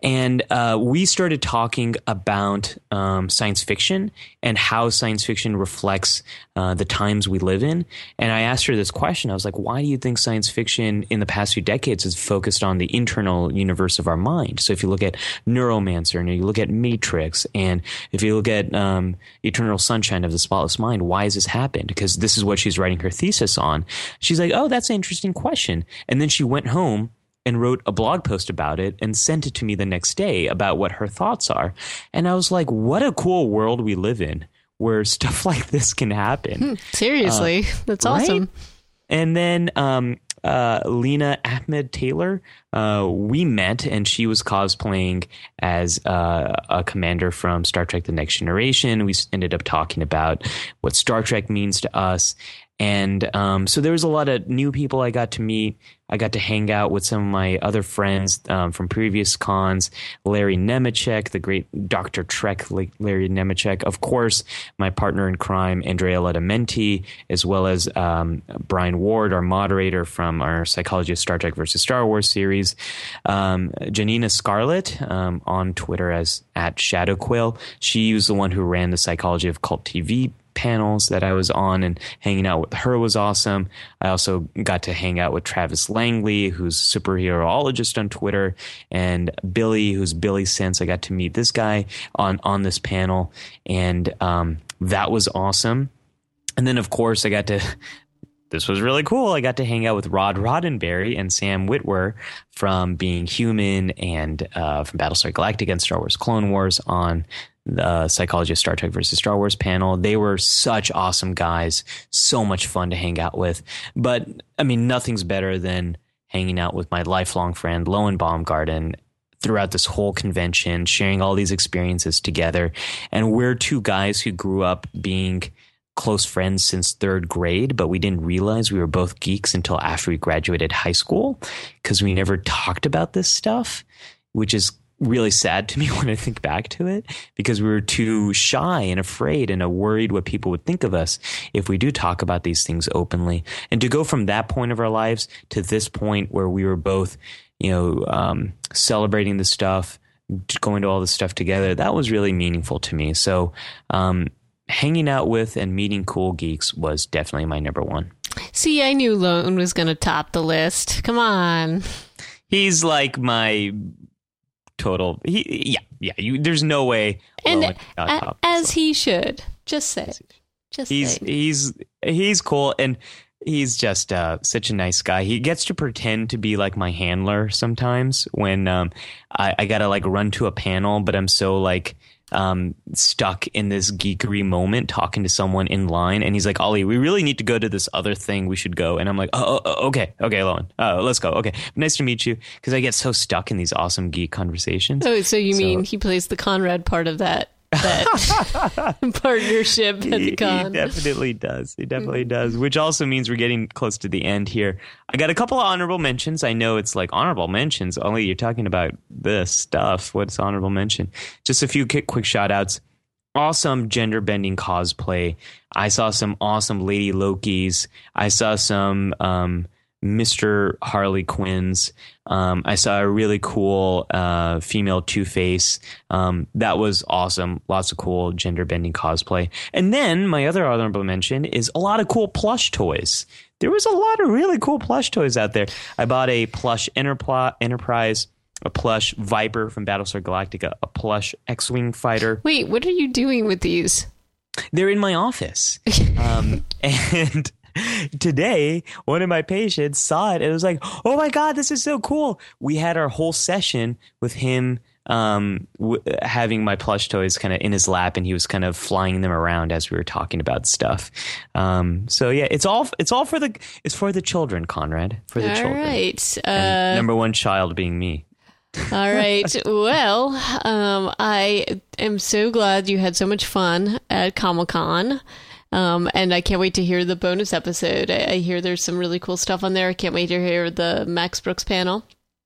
And uh, we started talking about um, science fiction and how science fiction reflects uh, the times we live in. And I asked her this question. I was like, why do you think science fiction in the past few decades has focused on the internal universe of our mind? So if you look at Neuromancer and you look at Matrix and if you look at um, Eternal Sunshine of the Spotless Mind, why has this happened? Because this is what she's writing her thesis on. She's like, oh, that's an interesting question. And then she went home and wrote a blog post about it and sent it to me the next day about what her thoughts are. And I was like, what a cool world we live in where stuff like this can happen. Seriously, that's awesome. And then um, uh, Lena Ahmed Taylor, uh, we met and she was cosplaying as uh, a commander from Star Trek The Next Generation. We ended up talking about what Star Trek means to us. And um, so there was a lot of new people I got to meet. I got to hang out with some of my other friends um, from previous cons. Larry Nemecek, the great Dr. Trek Larry Nemecek. Of course, my partner in crime, Andrea Letamendi, as well as um, Brian Ward, our moderator from our Psychology of Star Trek versus Star Wars series. Um, Janina Scarlet um, on Twitter as at Shadowquill. She was the one who ran the Psychology of Cult TV panels that I was on and hanging out with her was awesome. I also got to hang out with Travis Langley, who's superheroologist on Twitter, and Billy, who's Billy Sense. I got to meet this guy on on this panel, and um, that was awesome. And then, of course, I got to. This was really cool. I got to hang out with Rod Roddenberry and Sam Witwer from Being Human and uh, from Battlestar Galactica and Star Wars Clone Wars on the uh, Psychology of Star Trek versus Star Wars panel. They were such awesome guys, so much fun to hang out with. But I mean, nothing's better than hanging out with my lifelong friend Lowen Baumgarten throughout this whole convention, sharing all these experiences together. And we're two guys who grew up being close friends since third grade, but we didn't realize we were both geeks until after we graduated high school because we never talked about this stuff, which is really sad to me when I think back to it because we were too shy and afraid and worried what people would think of us if we do talk about these things openly. And to go from that point of our lives to this point where we were both, you know, um, celebrating the stuff, going to all this stuff together, that was really meaningful to me. So, um, hanging out with and meeting cool geeks was definitely my number one. See, I knew Lowen was going to top the list. Come on. He's like my total. He, yeah, yeah. You, there's no way. And a, as he should, just say, just he's say. he's he's cool and he's just uh, such a nice guy. He gets to pretend to be like my handler sometimes when um, I, I gotta like run to a panel, but I'm so like um, stuck in this geekery moment talking to someone in line, and he's like, "Ollie, we really need to go to this other thing. We should go." And I'm like, "Oh, oh, oh okay, okay, Lowen, uh, let's go. Okay, nice to meet you." Because I get so stuck in these awesome geek conversations. Oh, so you so, mean he plays the Conrad part of that that partnership at the he, he definitely does. He definitely does. Which also means we're getting close to the end here. I got a couple of honorable mentions. I know it's like honorable mentions. Only you're talking about this stuff. What's honorable mention? Just a few quick, quick shout outs. Awesome gender bending cosplay. I saw some awesome Lady Lokis. I saw some um, Mr. Harley Quinns. Um, I saw a really cool uh, female Two Face. Um, that was awesome. Lots of cool gender bending cosplay. And then my other honorable mention is a lot of cool plush toys. There was a lot of really cool plush toys out there. I bought a plush Enterpli- Enterprise, a plush Viper from Battlestar Galactica, a plush X-wing fighter. Wait, what are you doing with these? They're in my office. um, and today, one of my patients saw it and was like, oh my God, this is so cool. We had our whole session with him um, w- having my plush toys kind of in his lap and he was kind of flying them around as we were talking about stuff. Um, so yeah, it's all, it's all for the, it's for the children, Conrad, for the All children. right. Uh, number one child being me. all right. Well, um, I am so glad you had so much fun at Comic Con. Um, and I can't wait to hear the bonus episode. I, I hear there's some really cool stuff on there. I can't wait to hear the Max Brooks panel.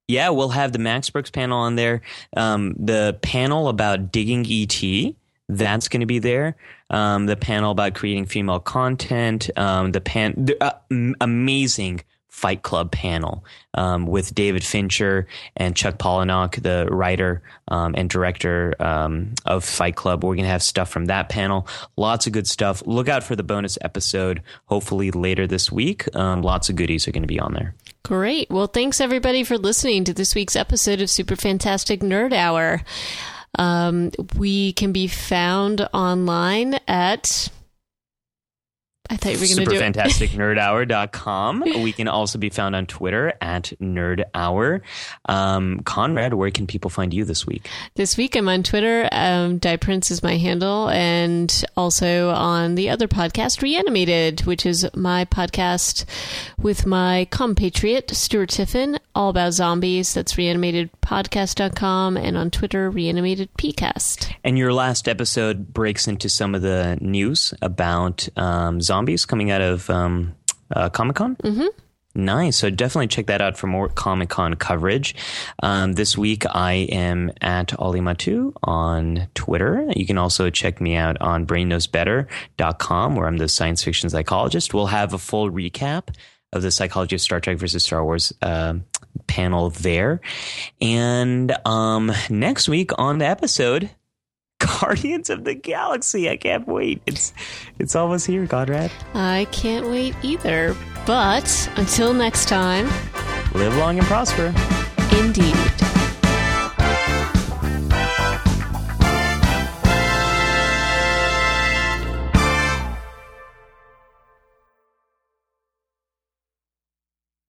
Yeah, we'll have the Max Brooks panel on there. Um, the panel about digging ET, that's going to be there. Um, the panel about creating female content. Um, the pan, uh, amazing Fight Club panel um, with David Fincher and Chuck Palahniuk, the writer um, and director um, of Fight Club. We're going to have stuff from that panel. Lots of good stuff. Look out for the bonus episode, hopefully later this week. Um, lots of goodies are going to be on there. Great. Well, thanks everybody for listening to this week's episode of Super Fantastic Nerd Hour. Um, we can be found online at. I thought you were going to do superfantasticnerdhour.com. we can also be found on Twitter at Nerd Hour. Um, Conrad, where can people find you this week? This week I'm on Twitter. Um, Die Prince is my handle, and also on the other podcast, Reanimated, which is my podcast with my compatriot Stuart Tiffin, all about zombies. That's reanimatedpodcast.com, and on Twitter, reanimatedpcast. And your last episode breaks into some of the news about um, zombies coming out of um, uh, Comic Con. Mm-hmm. Nice. So definitely check that out for more Comic Con coverage. Um, this week I am at AliMattu on Twitter. You can also check me out on brainknowsbetter.com where I'm the science fiction psychologist. We'll have a full recap of the psychology of Star Trek versus Star Wars um panel there. And um, next week on the episode, Guardians of the Galaxy. I can't wait. It's it's almost here, Conrad. I can't wait either. But until next time, Live long and prosper. indeed.